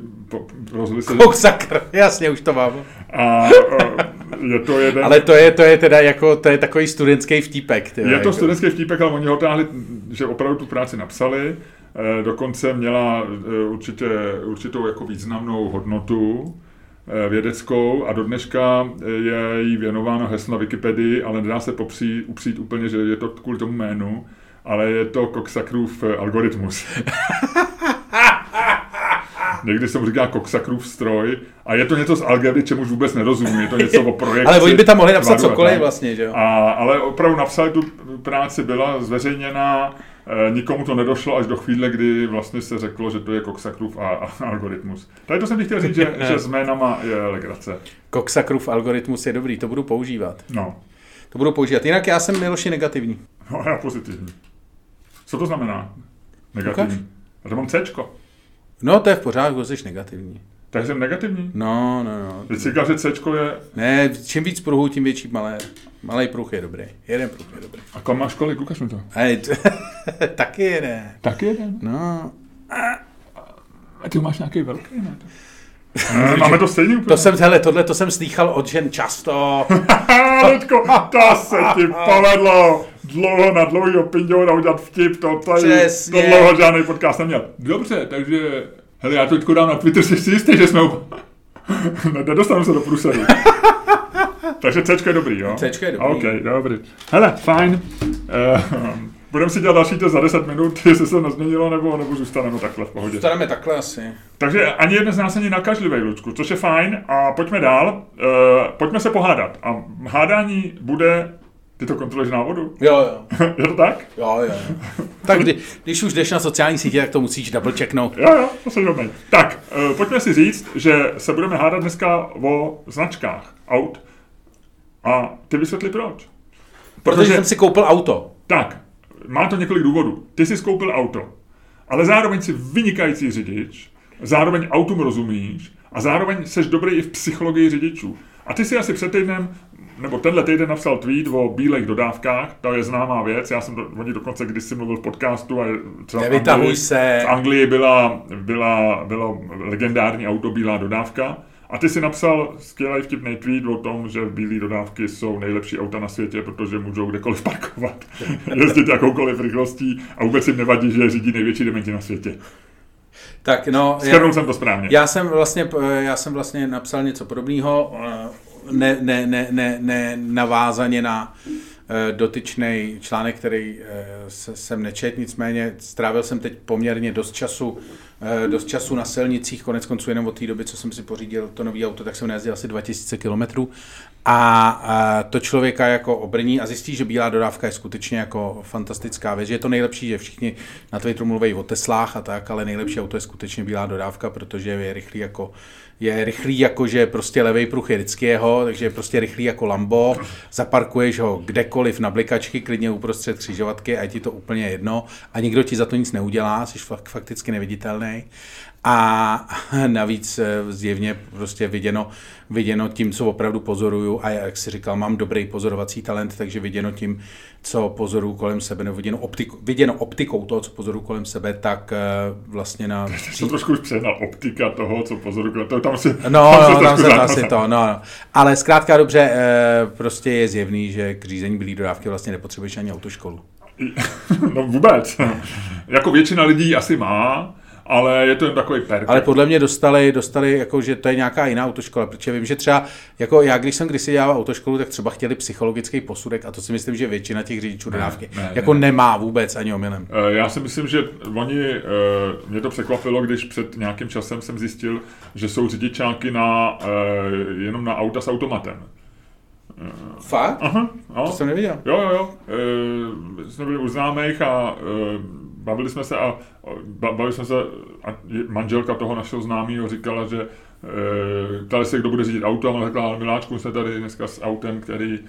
rozhodli se... Cox Zucker, jasně, už to mám. A je to jeden... Ale to je, to je teda jako, to je takový studentský vtípek. Teda, je to jako... studentský vtípek, ale oni ho táhli, že opravdu tu práci napsali. Dokonce měla určitě, určitou jako významnou hodnotu. Eh, vědeckou a do dneška eh, je jí věnováno heslo na Wikipedii, ale nedá se popřít, upřít úplně, že je to kvůli tomu jménu, ale je to eh, algoritmus. Někdy se mu říká Coxsackerův stroj a je to něco z algebry, čemu vůbec nerozumím, je to něco o projekci. ale oni by tam mohli napsat cokoliv vlastně, že jo? A, ale opravdu napsali tu práci, byla zveřejněná Eh, nikomu to nedošlo až do chvíle, kdy vlastně se řeklo, že to je Coxsackerův a, a algoritmus. Tady to jsem ti chtěl říct, že, že s jménama je legrace. Coxsackerův algoritmus je dobrý, to budu používat. No. To budu používat. Jinak já jsem Miloši negativní. No, já pozitivní. Co to znamená? Negativní. Ukaž? Já to mám Cčko. No, to je v pořádku, jsi negativní. Takže jsem negativní? No, no, no. Že C je... Ne, čím víc pruhů, tím větší malé. Malý pruh je dobrý. Jeden pruh je dobrý. A kam máš kolik? Ukaž mi to. Hej, t- taky jeden. Taky jeden? No. A ty máš nějaký velký, ne? Ne, máme to stejný úplně. To jsem, hele, tohle to jsem slýchal od žen často. Ludko, to se ti povedlo dlouho na dlouhýho pindoura udělat vtip, to, to, to dlouho žádný podcast neměl. Dobře, takže Hele, já to teďko dám na Twitter, jsi si jistý, že jsme... Nedostanu se do průseru. Takže C je dobrý, jo? C je dobrý. OK, dobrý. Hele, fajn. Uh, Budeme si dělat další to za 10 minut, jestli se to nezměnilo, nebo, nebo zůstaneme takhle v pohodě. Zůstaneme takhle asi. Takže ani jeden z nás není nakažlivý, Lučku, což je fajn. A pojďme dál. Uh, pojďme se pohádat. A hádání bude ty to kontroluješ návodu? Jo, jo. je to tak? Jo, jo. tak kdy, když už jdeš na sociální sítě, tak to musíš double checknout. Jo, jo, to se dobrý. Tak, uh, pojďme si říct, že se budeme hádat dneska o značkách aut. A ty vysvětli proč. Protože, Protože jsem si koupil auto. Tak, má to několik důvodů. Ty jsi koupil auto, ale zároveň jsi vynikající řidič, zároveň autům rozumíš a zároveň jsi dobrý i v psychologii řidičů. A ty si asi před týdnem nebo tenhle týden napsal tweet o bílých dodávkách, to je známá věc, já jsem do, o ní dokonce když jsem mluvil v podcastu a třeba v Anglii, se. v Anglii byla, byla, byla legendární auto bílá dodávka a ty si napsal skvělý vtipný tweet o tom, že bílé dodávky jsou nejlepší auta na světě, protože můžou kdekoliv parkovat, jezdit jakoukoliv rychlostí a vůbec jim nevadí, že řídí největší dementi na světě. Tak no, já, jsem to správně. Já jsem vlastně, já jsem vlastně napsal něco podobného ne, ne, ne, ne, ne navázaně na eh, dotyčný článek, který eh, jsem nečet, nicméně strávil jsem teď poměrně dost času, eh, dost času na silnicích, konec konců jenom od té doby, co jsem si pořídil to nový auto, tak jsem nejezdil asi 2000 km a to člověka jako obrní a zjistí, že bílá dodávka je skutečně jako fantastická věc. Je to nejlepší, že všichni na Twitteru mluví o Teslách a tak, ale nejlepší auto je skutečně bílá dodávka, protože je rychlý jako je rychlý jako, že prostě levý pruh je vždycky jeho, takže je prostě rychlý jako Lambo, zaparkuješ ho kdekoliv na blikačky, klidně uprostřed křižovatky a je ti to úplně jedno a nikdo ti za to nic neudělá, jsi fakt, fakticky neviditelný. A navíc eh, zjevně prostě viděno, viděno tím, co opravdu pozoruju a jak si říkal, mám dobrý pozorovací talent, takže viděno tím, co pozoruju kolem sebe, nebo viděno, optikou, viděno optikou toho, co pozoruju kolem sebe, tak eh, vlastně na... To trošku už na optika toho, co pozoruju kolem to tam si... No, tam, no, tam se asi to, no, no. Ale zkrátka dobře, eh, prostě je zjevný, že k řízení bílé dodávky vlastně nepotřebuješ ani autoškolu. No vůbec. jako většina lidí asi má, ale je to jen takový perk. Ale podle mě dostali, dostali jako, že to je nějaká jiná autoškola, protože vím, že třeba, jako já, když jsem kdysi dělal autoškolu, tak třeba chtěli psychologický posudek a to si myslím, že většina těch řidičů dodávky ne, ne, jako ne. nemá vůbec ani omylem. Eh, já si myslím, že oni, eh, mě to překvapilo, když před nějakým časem jsem zjistil, že jsou řidičáky na, eh, jenom na auta s automatem. Fakt? Aha, no. To jsem neviděl. Jo, jo, jo. E, jsme byli u známých a e, bavili jsme se a bavili jsme se a manželka toho našeho známého říkala, že e, ptali se, kdo bude řídit auto a řekla, miláčku, jsme tady dneska s autem, který,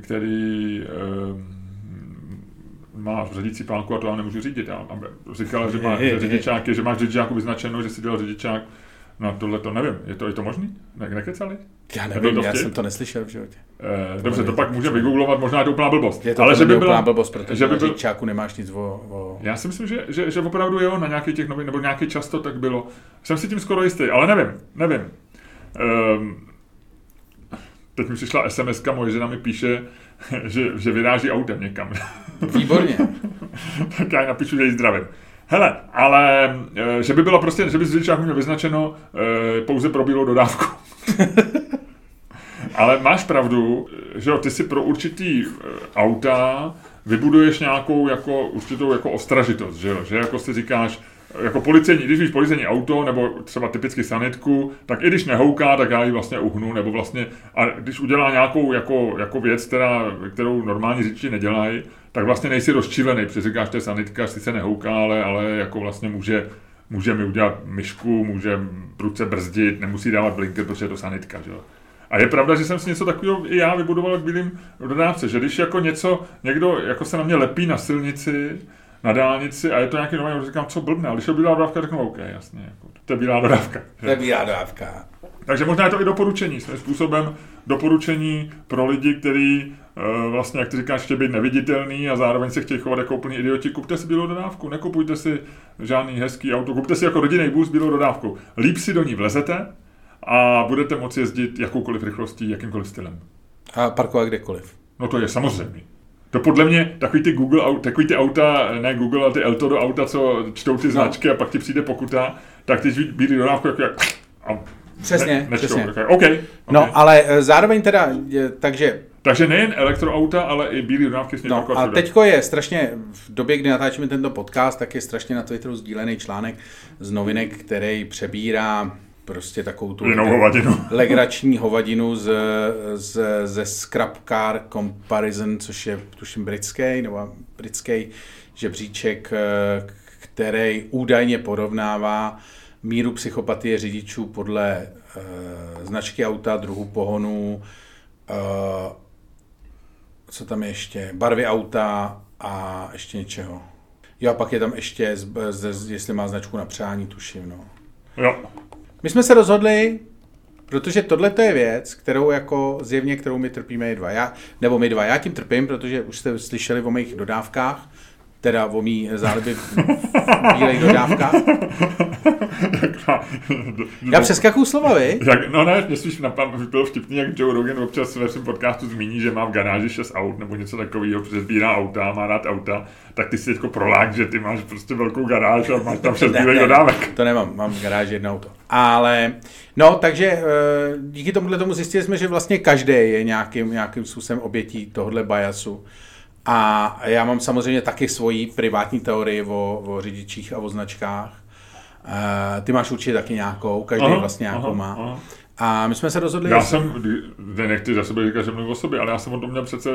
který e, má řadicí plánku a to já nemůžu řídit. A říkala, že má řidičáky, že máš řidičáku vyznačenou, že si dělal řidičák No tohle to nevím, je to, je to možný? Ne, nekecali? Já nevím, já jsem to neslyšel v životě. Eh, dobře, to pak může vygooglovat, možná je to úplná blbost. Je to Ale že by byla blbost, protože že by byl... čáku nemáš nic o, o... Já si myslím, že, že, že opravdu jo, na nějaký těch novin, nebo nějaký často tak bylo. Jsem si tím skoro jistý, ale nevím, nevím. Um, teď mi přišla SMS, moje žena mi píše, že, že vyráží autem někam. Výborně. tak já napíšu, že jí zdravím. Hele, ale eh, že by bylo prostě, že by z měl vyznačeno e, pouze pro bílou dodávku. ale máš pravdu, že jo, ty si pro určitý eh, auta vybuduješ nějakou jako určitou jako ostražitost, že jo, že jako si říkáš, jako policejní, když víš policejní auto, nebo třeba typicky sanitku, tak i když nehouká, tak já ji vlastně uhnu, nebo vlastně, a když udělá nějakou jako, jako věc, která, kterou normální řidiči nedělají, tak vlastně nejsi rozčilený, protože říkáš, že sanitka sice nehouká, ale, ale jako vlastně může, může mi udělat myšku, může prudce brzdit, nemusí dávat blinker, protože je to sanitka, že? A je pravda, že jsem si něco takového i já vybudoval k bílým dodávce, že když jako něco, někdo jako se na mě lepí na silnici, na dálnici a je to nějaký nový, říkám, co blbne, ale když je bílá dodávka, řeknu, OK, jasně, jako, to je bílá dodávka. To je bílá dodávka. Takže možná je to i doporučení, svým způsobem doporučení pro lidi, kteří uh, vlastně, jak ty říkáš, chtějí být neviditelný a zároveň se chtějí chovat jako úplný idioti. Kupte si bílou dodávku, nekupujte si žádný hezký auto, kupte si jako rodinný bus bílou dodávkou. Líp si do ní vlezete a budete moci jezdit jakoukoliv rychlostí, jakýmkoliv stylem. A parkovat kdekoliv. No to je samozřejmě. To podle mě takový ty Google, takový ty auta, ne Google, ale ty Eltodo auta, co čtou ty značky no. a pak ti přijde pokuta, tak ty bílý dodávku jako jak, a Přesně, Ne, nečtou, přesně. okay. OK. okay. No, ale eh, zároveň teda, takže Takže nejen elektroauta, ale i bílé dodávky No a teďko je strašně, v době, kdy natáčíme tento podcast, tak je strašně na Twitteru sdílený článek z novinek, který přebírá prostě takovou tu Jinou hovadinu. legrační hovadinu z, z, ze Scrap Car Comparison, což je tuším britský, nebo britský žebříček, eh, který údajně porovnává míru psychopatie řidičů podle uh, značky auta, druhu pohonu, uh, co tam je ještě, barvy auta a ještě něčeho. Jo, a pak je tam ještě, z, z, z, jestli má značku na přání, tuším, no. Jo. My jsme se rozhodli, protože tohle to je věc, kterou jako zjevně, kterou my trpíme i dva. Já, nebo my dva. Já tím trpím, protože už jste slyšeli o mých dodávkách, teda o mý záliby v bílých dodávkách. Já přeskakuju slova, vy? Jak, no ne, mě spíš napadlo, bylo vtipný, jak Joe Rogan občas ve svém podcastu zmíní, že má v garáži 6 aut nebo něco takového, protože sbírá auta, má rád auta, tak ty si teďko prolák, že ty máš prostě velkou garáž a máš tam 6 bílých dodávek. To nemám, mám v garáži jedno auto. Ale, no, takže eh, díky tomuhle tomu zjistili jsme, že vlastně každý je nějakým, nějakým způsobem obětí tohohle biasu. A já mám samozřejmě taky svoji privátní teorii o, o řidičích a o značkách. Uh, ty máš určitě taky nějakou, každý aha, vlastně nějakou aha, má. Aha. A my jsme se rozhodli... Já jsem, ne, nechci za sebe říkat, že mluvím o sobě, ale já jsem o tom měl přece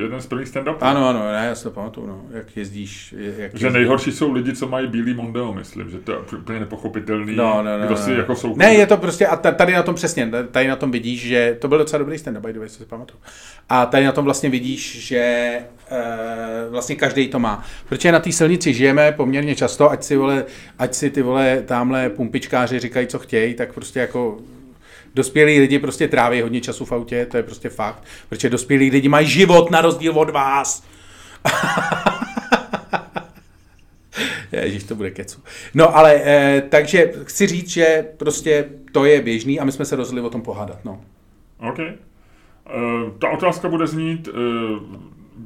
jeden z prvních stand Ano, ano, ne, já si to pamatuju, no, jak jezdíš. Jak že jezdíš. nejhorší jsou lidi, co mají bílý Mondeo, myslím, že to je úplně nepochopitelný, no, no, no, kdo si no. jako jsou... Ne, je to prostě, a tady na tom přesně, tady na tom vidíš, že to byl docela dobrý stand by the way, si pamatuju. A tady na tom vlastně vidíš, že uh, vlastně každý to má. Protože na té silnici žijeme poměrně často, ať si, vole, ať si ty vole tamhle pumpičkáři říkají, co chtějí, tak prostě jako dospělí lidi prostě tráví hodně času v autě, to je prostě fakt, protože dospělí lidi mají život na rozdíl od vás. Ježíš, to bude kecu. No ale, eh, takže chci říct, že prostě to je běžný a my jsme se rozhodli o tom pohádat, no. OK. Uh, ta otázka bude znít, uh,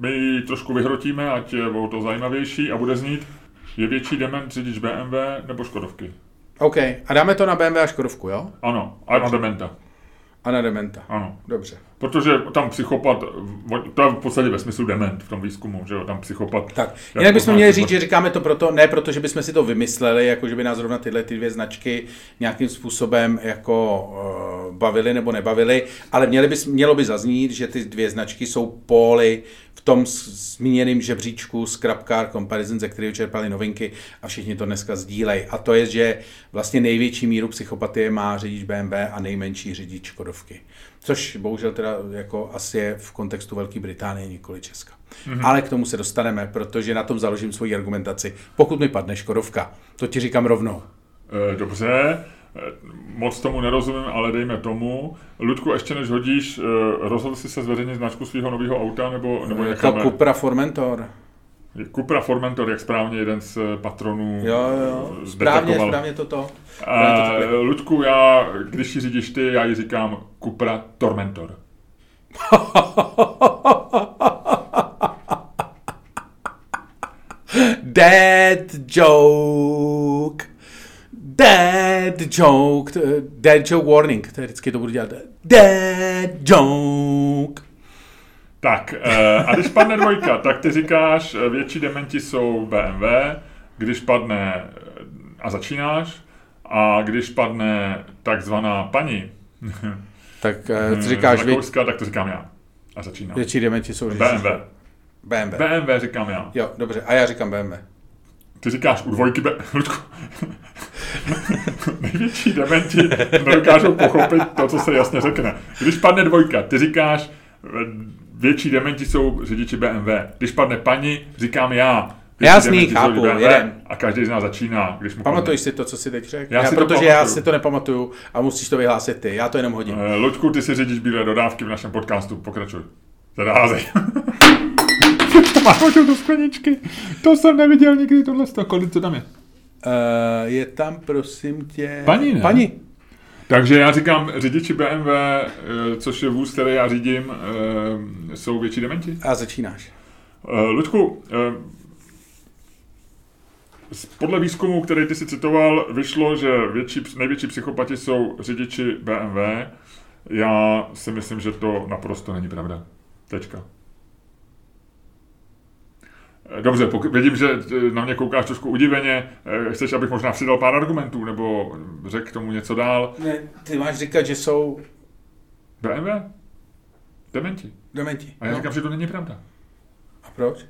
my ji trošku vyhrotíme, ať je o to zajímavější a bude znít, je větší dement řidič BMW nebo Škodovky? OK, a dáme to na BMW a Škodovku, jo? Ano, a na dementa. A na dementa. Ano. Dobře. Protože tam psychopat, to je v podstatě ve smyslu dement v tom výzkumu, že jo, tam psychopat. Tak, jinak bychom měli říct, že říkáme to proto, ne proto, že bychom si to vymysleli, jako že by nás zrovna tyhle ty dvě značky nějakým způsobem jako uh, bavily nebo nebavily, ale měli by, mělo by zaznít, že ty dvě značky jsou póly tom zmíněném žebříčku Scrap Car Comparison, ze kterého čerpali novinky a všichni to dneska sdílejí. A to je, že vlastně největší míru psychopatie má řidič BMW a nejmenší řidič Škodovky. Což bohužel teda jako asi je v kontextu Velké Británie, nikoli Česka. Mm-hmm. Ale k tomu se dostaneme, protože na tom založím svoji argumentaci. Pokud mi padne Škodovka, to ti říkám rovnou. Dobře, moc tomu nerozumím, ale dejme tomu. Ludku, ještě než hodíš, rozhodl jsi se zveřejnit značku svého nového auta, nebo, nebo Jako Cupra Formentor. Cupra Formentor, jak správně jeden z patronů Jo, jo, správně, správně toto. Uh, Ludku, já, když ji řídíš ty, já ji říkám Cupra Tormentor. Dead joke. Dead joke. Dead joke warning. To je vždycky to budu dělat. Dead joke. Tak, uh, a když padne dvojka, tak ty říkáš, eh, větší dementi jsou BMW, když padne a začínáš, a když padne takzvaná paní, tak ty říkáš... Rakouska, tak to říkám já. A začínám. Větší dementi jsou BMW. BMW. BMW říkám já. Jo, dobře. A já říkám BMW. Ty říkáš u dvojky B... Ludku. Největší dementi nedokážou pochopit to, co se jasně řekne. Když padne dvojka, ty říkáš, větší dementi jsou řidiči BMW. Když padne paní, říkám já. Jasný, chápu, jeden. A každý z nás začíná, když mu Pamatuješ si to, co si teď řekl? Já, já si protože já si to nepamatuju a musíš to vyhlásit ty, já to jenom hodím. Uh, Luďku, ty si řidič bílé dodávky v našem podcastu, pokračuj. Zadázej. to má hodil do skleničky. To jsem neviděl nikdy tohle z toho. Kolik co tam je? Uh, je tam, prosím tě... Paní, ne? Paní. Takže já říkám, řidiči BMW, což je vůz, který já řídím, jsou větší dementi. A začínáš. Ludku, podle výzkumu, který ty si citoval, vyšlo, že větší, největší psychopati jsou řidiči BMW. Já si myslím, že to naprosto není pravda. Tečka. Dobře, pokud vidím, že na mě koukáš trošku udiveně, chceš, abych možná přidal pár argumentů, nebo řekl k tomu něco dál? Ne, ty máš říkat, že jsou... BMW? Dementi. Dementi. A já no. říkám, že to není pravda. A proč?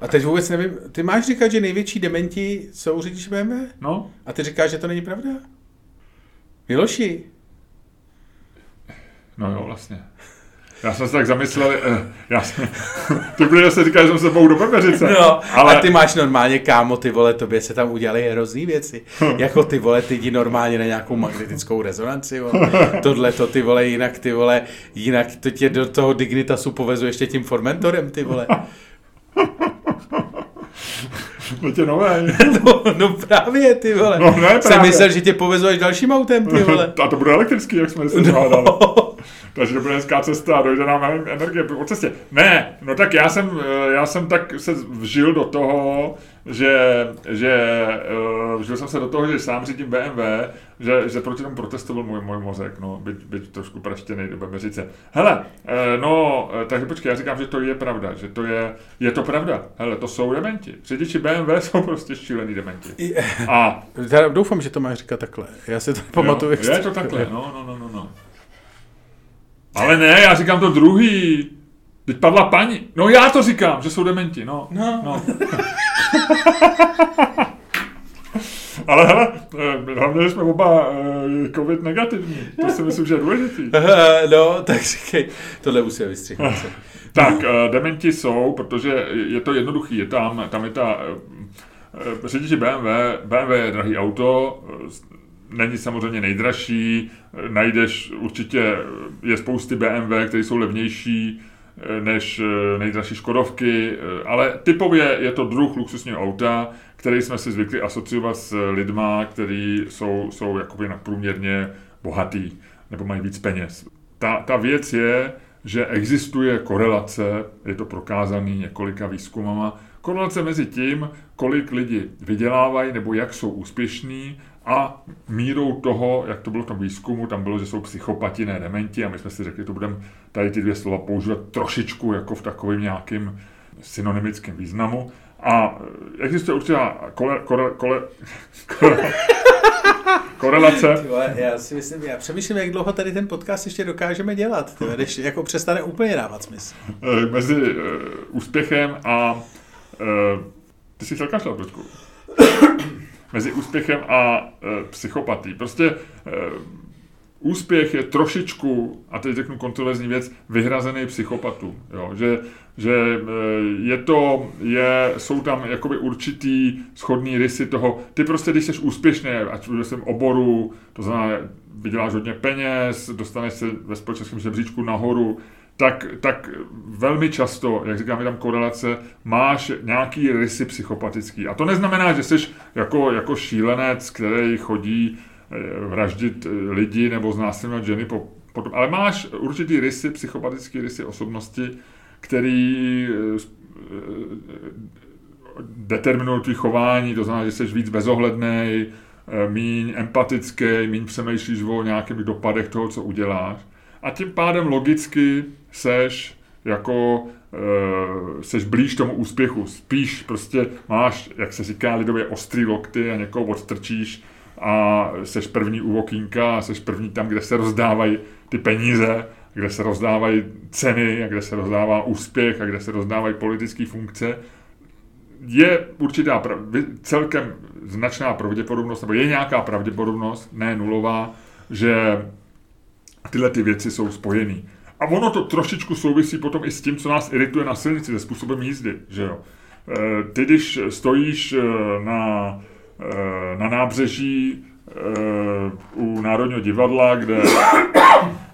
A teď vůbec nevím, ty máš říkat, že největší dementi jsou řidiči BMW? No. A ty říkáš, že to není pravda? Miloši. No jo, vlastně. Já jsem se tak zamyslel, eh, já jsem, ty bude se říká, že jsem se bou do Bebeřice. No, ale... a ty máš normálně, kámo, ty vole, tobě se tam udělali hrozný věci. jako ty vole, ty jdi normálně na nějakou magnetickou rezonanci, vole. Tohle to ty vole, jinak ty vole, jinak to tě do toho Dignitasu povezu ještě tím Formentorem, ty vole. No tě nové. no, no, právě, ty vole. No ne, právě. Jsem myslel, že tě povezu až dalším autem, ty vole. A to bude elektrický, jak jsme se no. Takže to bude hezká cesta a dojde nám energie po cestě. Ne, no tak já jsem, eh, já jsem tak se vžil do toho, že, že uh, vžil jsem se do toho, že sám řídím BMW, že, že proti tomu protestoval můj, můj mozek, no, byť, byť trošku praštěný do Bebeřice. Hele, uh, no, takže počkej, já říkám, že to je pravda, že to je, je to pravda. Hele, to jsou dementi. Řidiči BMW jsou prostě šílený dementi. A... Já doufám, že to máš říkat takhle. Já si to pamatuju. Je to takhle, no, no, no, no. no. Ale ne, já říkám to druhý. Teď padla paní. No já to říkám, že jsou dementi, no. No. no. Ale hele, eh, hlavně jsme oba eh, covid negativní. To si myslím, že je důležitý. No, tak říkej, tohle musí vystřihnout. tak, eh, dementi jsou, protože je to jednoduchý, je tam, tam je ta řidiči BMW, BMW je drahý auto, není samozřejmě nejdražší, najdeš určitě, je spousty BMW, které jsou levnější eh, než eh, nejdražší Škodovky, eh, ale typově je to druh luxusního auta, který jsme si zvykli asociovat s lidma, kteří jsou, jsou jakoby nadprůměrně bohatý nebo mají víc peněz. Ta, ta věc je, že existuje korelace, je to prokázaný několika výzkumama, korelace mezi tím, kolik lidi vydělávají nebo jak jsou úspěšní a mírou toho, jak to bylo v tom výzkumu, tam bylo, že jsou psychopati, ne dementi a my jsme si řekli, to budeme tady ty dvě slova používat trošičku jako v takovém nějakým synonymickém významu. A existuje určitá kole, kole, kole, kole, korelace. já si myslím, já přemýšlím, jak dlouho tady ten podcast ještě dokážeme dělat, tyhle, když jako přestane úplně dávat smysl. Eh, mezi uh, úspěchem a uh, ty jsi chtěl kašlat mezi úspěchem a e, psychopatí. Prostě e, úspěch je trošičku, a teď řeknu kontroverzní věc, vyhrazený psychopatů. Jo? Že, že e, je to, je, jsou tam jakoby určitý schodný rysy toho, ty prostě, když jsi úspěšný, ať v svém oboru, to znamená, vyděláš hodně peněz, dostaneš se ve společenském žebříčku nahoru, tak, tak velmi často, jak říkám, tam korelace, máš nějaký rysy psychopatický. A to neznamená, že jsi jako, jako šílenec, který chodí eh, vraždit eh, lidi nebo znásilňovat ženy po, potom, ale máš určitý rysy, psychopatický rysy osobnosti, který eh, determinují tvý chování, to znamená, že jsi víc bezohledný, míň empatický, míň přemýšlíš o nějakých dopadech toho, co uděláš. A tím pádem logicky seš jako e, seš blíž tomu úspěchu. Spíš prostě máš, jak se říká lidově, ostrý lokty a někoho odstrčíš a seš první u okýnka a seš první tam, kde se rozdávají ty peníze, kde se rozdávají ceny a kde se rozdává úspěch a kde se rozdávají politické funkce. Je určitá celkem značná pravděpodobnost, nebo je nějaká pravděpodobnost, ne nulová, že tyhle ty věci jsou spojený. A ono to trošičku souvisí potom i s tím, co nás irituje na silnici, se způsobem jízdy, že jo. E, ty, když stojíš e, na, e, na nábřeží u Národního divadla, kde,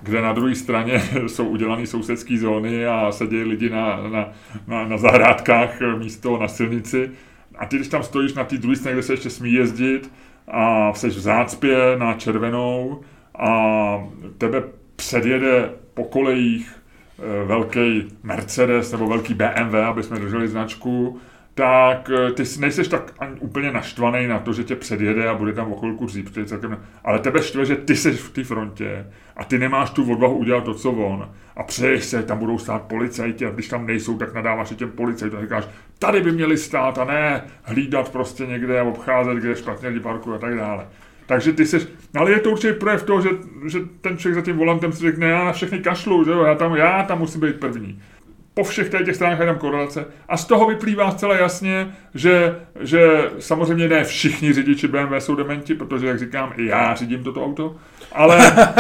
kde na druhé straně jsou udělané sousedské zóny a sedí lidi na, na, na, na zahrádkách místo na silnici. A ty, když tam stojíš na té druhé straně, kde se ještě smí jezdit a jsi v zácpě na červenou a tebe předjede po kolejích eh, velký Mercedes nebo velký BMW, aby jsme drželi značku, tak eh, ty nejseš tak ani úplně naštvaný na to, že tě předjede a bude tam o chvilku dřív, celkem, ale tebe štve, že ty seš v té frontě a ty nemáš tu odvahu udělat to, co on a přeješ se, tam budou stát policajti a když tam nejsou, tak nadáváš i těm policajtům a říkáš, tady by měli stát a ne hlídat prostě někde a obcházet, kde špatně lidi parkují a tak dále. Takže ty seš, ale je to určitě projev toho, že, že ten člověk za tím volantem si řekne, já na všechny kašlu, že jo, já tam, já tam musím být první po všech těch stránkách je tam korelace. A z toho vyplývá zcela jasně, že, že samozřejmě ne všichni řidiči BMW jsou dementi, protože, jak říkám, i já řídím toto auto, ale...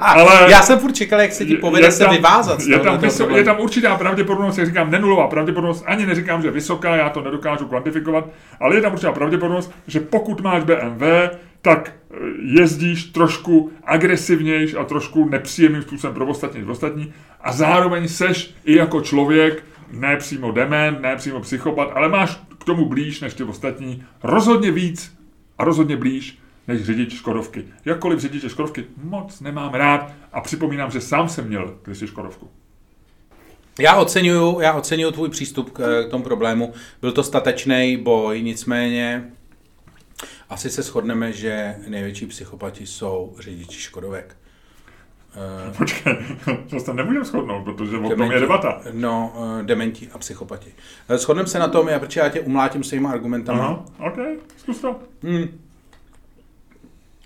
ale já jsem furt čekal, jak se ti povede se vyvázat. Je tam, vyso, je tam určitá pravděpodobnost, jak říkám, nenulová pravděpodobnost, ani neříkám, že vysoká, já to nedokážu kvantifikovat, ale je tam určitá pravděpodobnost, že pokud máš BMW, tak eh, jezdíš trošku agresivnějš a trošku nepříjemným způsobem pro ostatní než ostatní a zároveň seš i jako člověk, ne přímo dement, ne přímo psychopat, ale máš k tomu blíž než ty ostatní, rozhodně víc a rozhodně blíž než řidič Škodovky. Jakkoliv řidiče Škodovky moc nemám rád a připomínám, že sám jsem měl kdysi Škodovku. Já oceňuju, já oceňuju tvůj přístup k, k tomu problému. Byl to statečný boj, nicméně asi se shodneme, že největší psychopati jsou řidiči Škodovek. Uh, Počkej, to se nemůžeme shodnout, protože o tom je debata. No, uh, dementi a psychopati. Uh, shodneme se na tom, já, protože já tě umlátím svýma argumentama. Aha, ok, zkus to. Hmm.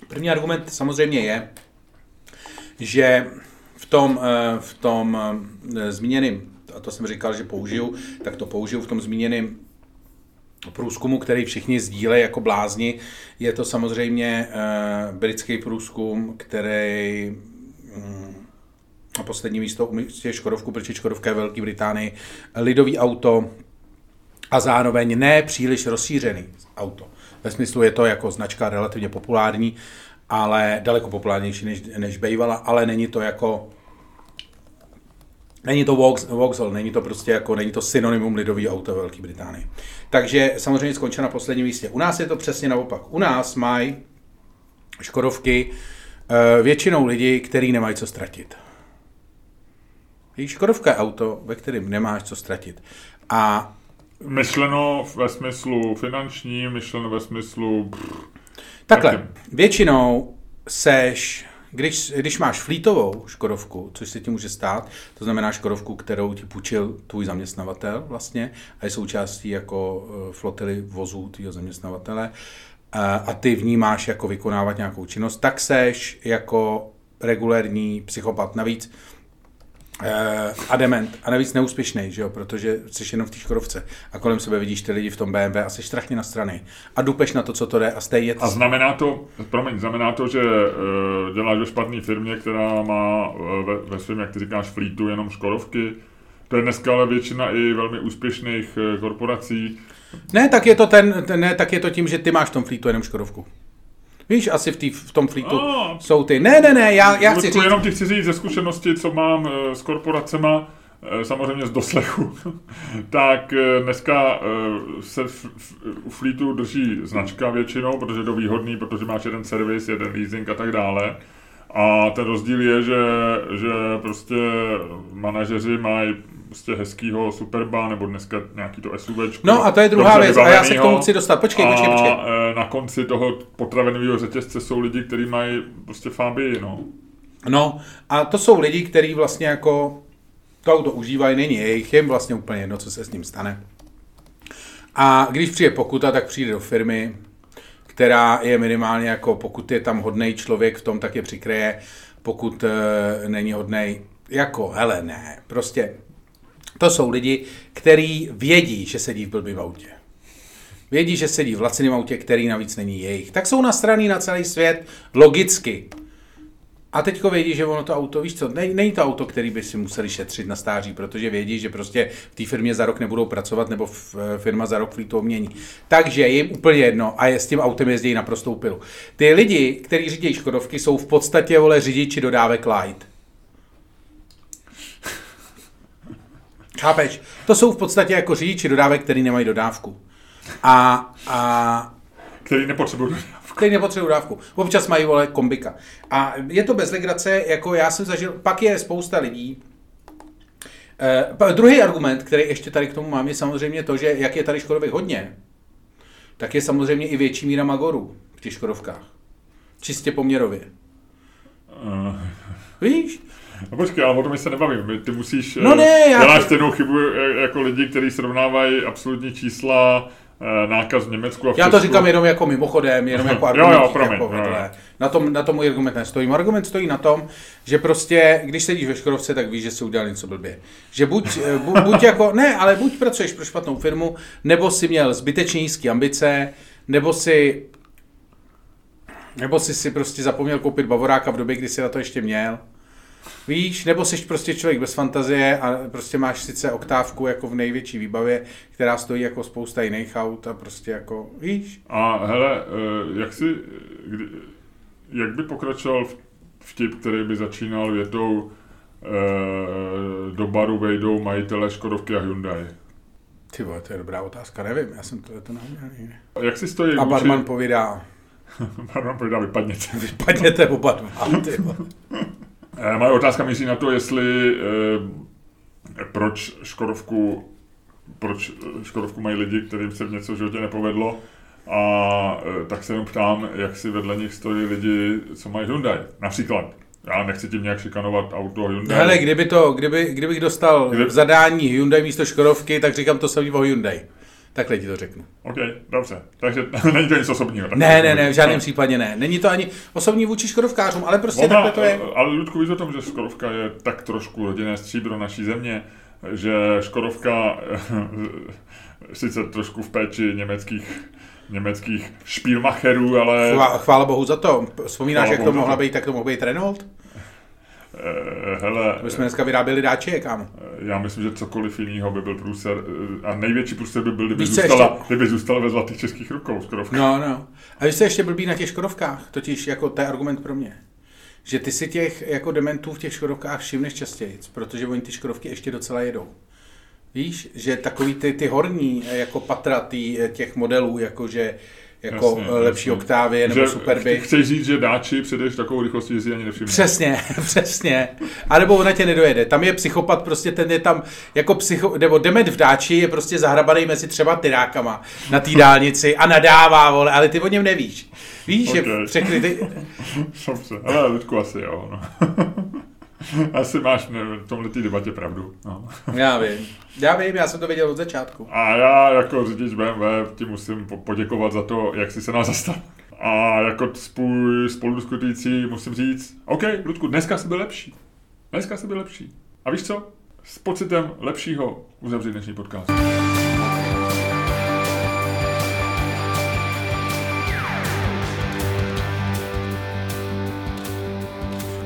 První argument samozřejmě je, že v tom, v tom zmíněném, a to jsem říkal, že použiju, tak to použiju v tom zmíněném průzkumu, který všichni sdílejí jako blázni. Je to samozřejmě uh, britský průzkum, který um, na poslední místo umístí Škodovku, protože Škodovka je Velké Británii, lidový auto a zároveň ne příliš rozšířený auto. Ve smyslu je to jako značka relativně populární, ale daleko populárnější než, než bývala, ale není to jako Není to Vauxhall, není to prostě jako, není to synonymum lidový auto Velké Británii. Takže samozřejmě skončil na posledním místě. U nás je to přesně naopak. U nás mají Škodovky uh, většinou lidi, kteří nemají co ztratit. Škodovka je auto, ve kterém nemáš co ztratit. A Myšleno ve smyslu finanční, myšleno ve smyslu... Takhle, většinou seš když, když máš flítovou Škodovku, což se ti může stát, to znamená Škodovku, kterou ti půjčil tvůj zaměstnavatel vlastně a je součástí jako eh, flotily vozů tvýho zaměstnavatele a, a ty v ní máš jako vykonávat nějakou činnost, tak seš jako regulérní psychopat. Navíc a dement. A navíc neúspěšný, že jo, protože jsi jenom v té škodovce a kolem sebe vidíš ty lidi v tom BMW a jsi strašně na strany. A dupeš na to, co to jde a stejně. A znamená to, promiň, znamená to, že uh, děláš ve špatné firmě, která má uh, ve, ve svém, jak ty říkáš, flítu jenom škodovky. To je dneska ale většina i velmi úspěšných uh, korporací. Ne, tak je to ten, ten, ne, tak je to tím, že ty máš v tom flítu jenom škodovku. Víš, asi v, tý, v tom flítu oh. jsou ty. Ne, ne, ne, já, já chci říct... Jenom ti chci říct ze zkušenosti, co mám uh, s korporacema, uh, samozřejmě z doslechu, tak uh, dneska se u flítu drží značka většinou, protože je to výhodný, protože máš jeden servis, jeden leasing a tak dále. A ten rozdíl je, že, že prostě manažeři mají prostě hezkýho Superba, nebo dneska nějaký to SUV. No a to je druhá věc a já se k tomu chci dostat. Počkej, počkej, počkej. A e, na konci toho potravinového řetězce jsou lidi, kteří mají prostě fábii, no. No a to jsou lidi, kteří vlastně jako to auto užívají, není jejich, jim vlastně úplně jedno, co se s ním stane. A když přijde pokuta, tak přijde do firmy, která je minimálně jako, pokud je tam hodný člověk v tom, tak je přikryje, pokud e, není hodný, jako, hele, ne, prostě to jsou lidi, kteří vědí, že sedí v blbým autě. Vědí, že sedí v laciném autě, který navíc není jejich. Tak jsou nastraný na celý svět logicky. A teďko vědí, že ono to auto, víš co, ne, není to auto, který by si museli šetřit na stáří, protože vědí, že prostě v té firmě za rok nebudou pracovat, nebo v, eh, firma za rok to mění. Takže je jim úplně jedno a je s tím autem jezdí na prostou pilu. Ty lidi, kteří řídí Škodovky, jsou v podstatě vole řidiči dodávek light. Chápeš? To jsou v podstatě jako řidiči dodávek, který nemají dodávku. A, a který nepotřebují dodávku. Který nepotřebují dodávku. Občas mají, vole, kombika. A je to bez legrace, jako já jsem zažil, pak je spousta lidí, Uh, druhý argument, který ještě tady k tomu mám, je samozřejmě to, že jak je tady Škodovek hodně, tak je samozřejmě i větší míra magorů v těch Škodovkách. Čistě poměrově. Uh, Víš? no počkej, ale o tom my se nebavíme. Ty musíš... No eh, ne, já Děláš stejnou chybu eh, jako lidi, kteří srovnávají absolutní čísla eh, nákaz v Německu a v Já to Česku. říkám jenom jako mimochodem, jenom jako Jo, argument. jo, promiň, jako jo, vedle. jo. Na, tom, na tom můj argument nestojí. Argument stojí na tom, že prostě, když sedíš ve Škodovce, tak víš, že si udělal něco blbě. Že buď, eh, bu, buď jako, ne, ale buď pracuješ pro špatnou firmu, nebo si měl zbytečně nízké ambice, nebo si nebo si si prostě zapomněl koupit bavoráka v době, kdy si na to ještě měl. Víš, nebo jsi prostě člověk bez fantazie a prostě máš sice oktávku jako v největší výbavě, která stojí jako spousta jiných aut a prostě jako, víš? A hele, eh, jak si, kdy, jak by pokračoval v- vtip, který by začínal větou eh, do baru vejdou majitele Škodovky a Hyundai? Ty vole, to je dobrá otázka, nevím, já jsem to, to nikdy. Jak si stojí A vůči- barman povídá, barman povídá, vypadněte. padněte oba dva. Eh, Moje otázka míří na to, jestli eh, proč Škodovku proč eh, Škodovku mají lidi, kterým se v něco v životě nepovedlo a eh, tak se jenom ptám, jak si vedle nich stojí lidi, co mají Hyundai. Například. Já nechci tím nějak šikanovat auto Hyundai. Hele, kdyby to, kdyby, kdybych dostal Kdy- v zadání Hyundai místo Škodovky, tak říkám to samý o Hyundai. Takhle ti to řeknu. OK, dobře. Takže není to nic osobního. Ne, ne, ne, v žádném No. případě ne. Není to ani osobní vůči Škodovkářům, ale prostě Ona, takhle to je. Ale Ludku, víš o tom, že Škodovka je tak trošku rodinné stříbro naší země, že Škodovka sice trošku v péči německých, německých špílmacherů, ale Chvá, chvála bohu za to. Vzpomínáš, Chvála jak to mohla být, tak to mohl být Renault? Eh, hele, My jsme dneska vyráběli dáči, kámo. já myslím, že cokoliv jiného by byl průser eh, a největší průser by byl, kdyby Víš zůstala, ještě? kdyby zůstala ve zlatých českých rukou Škodovka. No, no. A co je ještě blbý na těch Škodovkách? Totiž jako to je argument pro mě. Že ty si těch jako dementů v těch Škodovkách všimneš častěji, protože oni ty Škodovky ještě docela jedou. Víš, že takový ty, ty horní eh, jako patra tý, eh, těch modelů, jakože jako Jasně, jasně, lepší jasně. Octavie nebo Že Superby. Chceš říct, že dáči předeš takovou rychlostí, že si ani nevšimneš. Přesně, přesně. A nebo ona tě nedojede. Tam je psychopat, prostě ten je tam jako psycho, nebo dement v dáči je prostě zahrabaný mezi třeba tyrákama na té dálnici a nadává, vole, ale ty o něm nevíš. Víš, že Ok. všechny ty, Dobře, ale Ludku asi jo. No. asi máš ne, v tomhle té debatě pravdu. No. já vím, já vím, já jsem to věděl od začátku. A já jako řidič BMW ti musím po- poděkovat za to, jak jsi se nás zastal. A jako spůj spoludiskutující musím říct, OK, Ludku, dneska jsi byl lepší. Dneska jsi byl lepší. A víš co? S pocitem lepšího uzavřít dnešní podcast.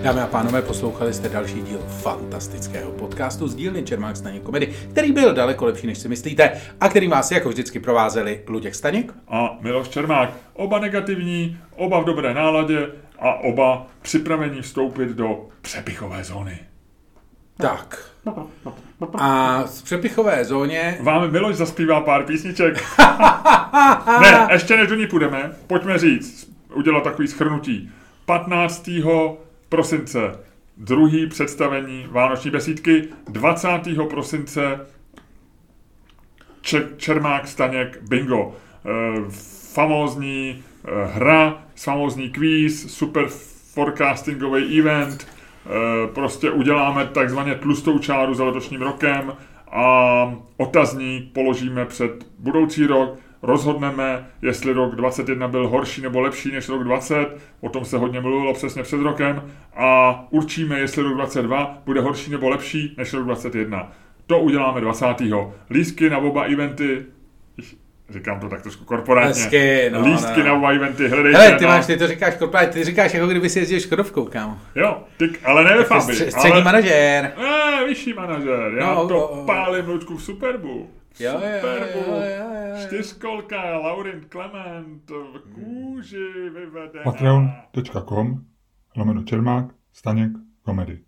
Dámy a pánové, poslouchali jste další díl fantastického podcastu z dílny Čermák Staněk komedy, který byl daleko lepší, než si myslíte a který vás jako vždycky provázeli Luděk Staněk. A Miloš Čermák, oba negativní, oba v dobré náladě a oba připraveni vstoupit do přepichové zóny. Tak. A v přepichové zóně Vám Miloš zaspívá pár písniček. ne, ještě než do ní půjdeme, pojďme říct, udělat takový schrnutí. 15. prosince druhý představení Vánoční besídky, 20. prosince Če- Čermák Staněk Bingo. E, famózní e, hra, famózní kvíz, super forecastingový event, e, prostě uděláme takzvaně tlustou čáru za letošním rokem a otazník položíme před budoucí rok, rozhodneme, jestli rok 21 byl horší nebo lepší než rok 20, o tom se hodně mluvilo přesně před rokem, a určíme, jestli rok 22 bude horší nebo lepší než rok 21. To uděláme 20. Lístky na oba eventy, říkám to tak trošku korporátně, Hezky, no, lístky no. na oba eventy, hledejte Hele, ty na... máš, ty to říkáš korporát, ty říkáš, jako kdyby si jezdil Škodovkou, kámo. Jo, ty, ale ne ve Fabi, Stř- Střední ale... manažér. Ne, vyšší manažer, já No, to o- o- pálím Luďku v Superbu. Jo, jo, jo, jo, jo, jo. Čtyřkolka, Laurent Clement, v kůži vyvedená. patreon.com lomeno Čermák, Staněk, komedy.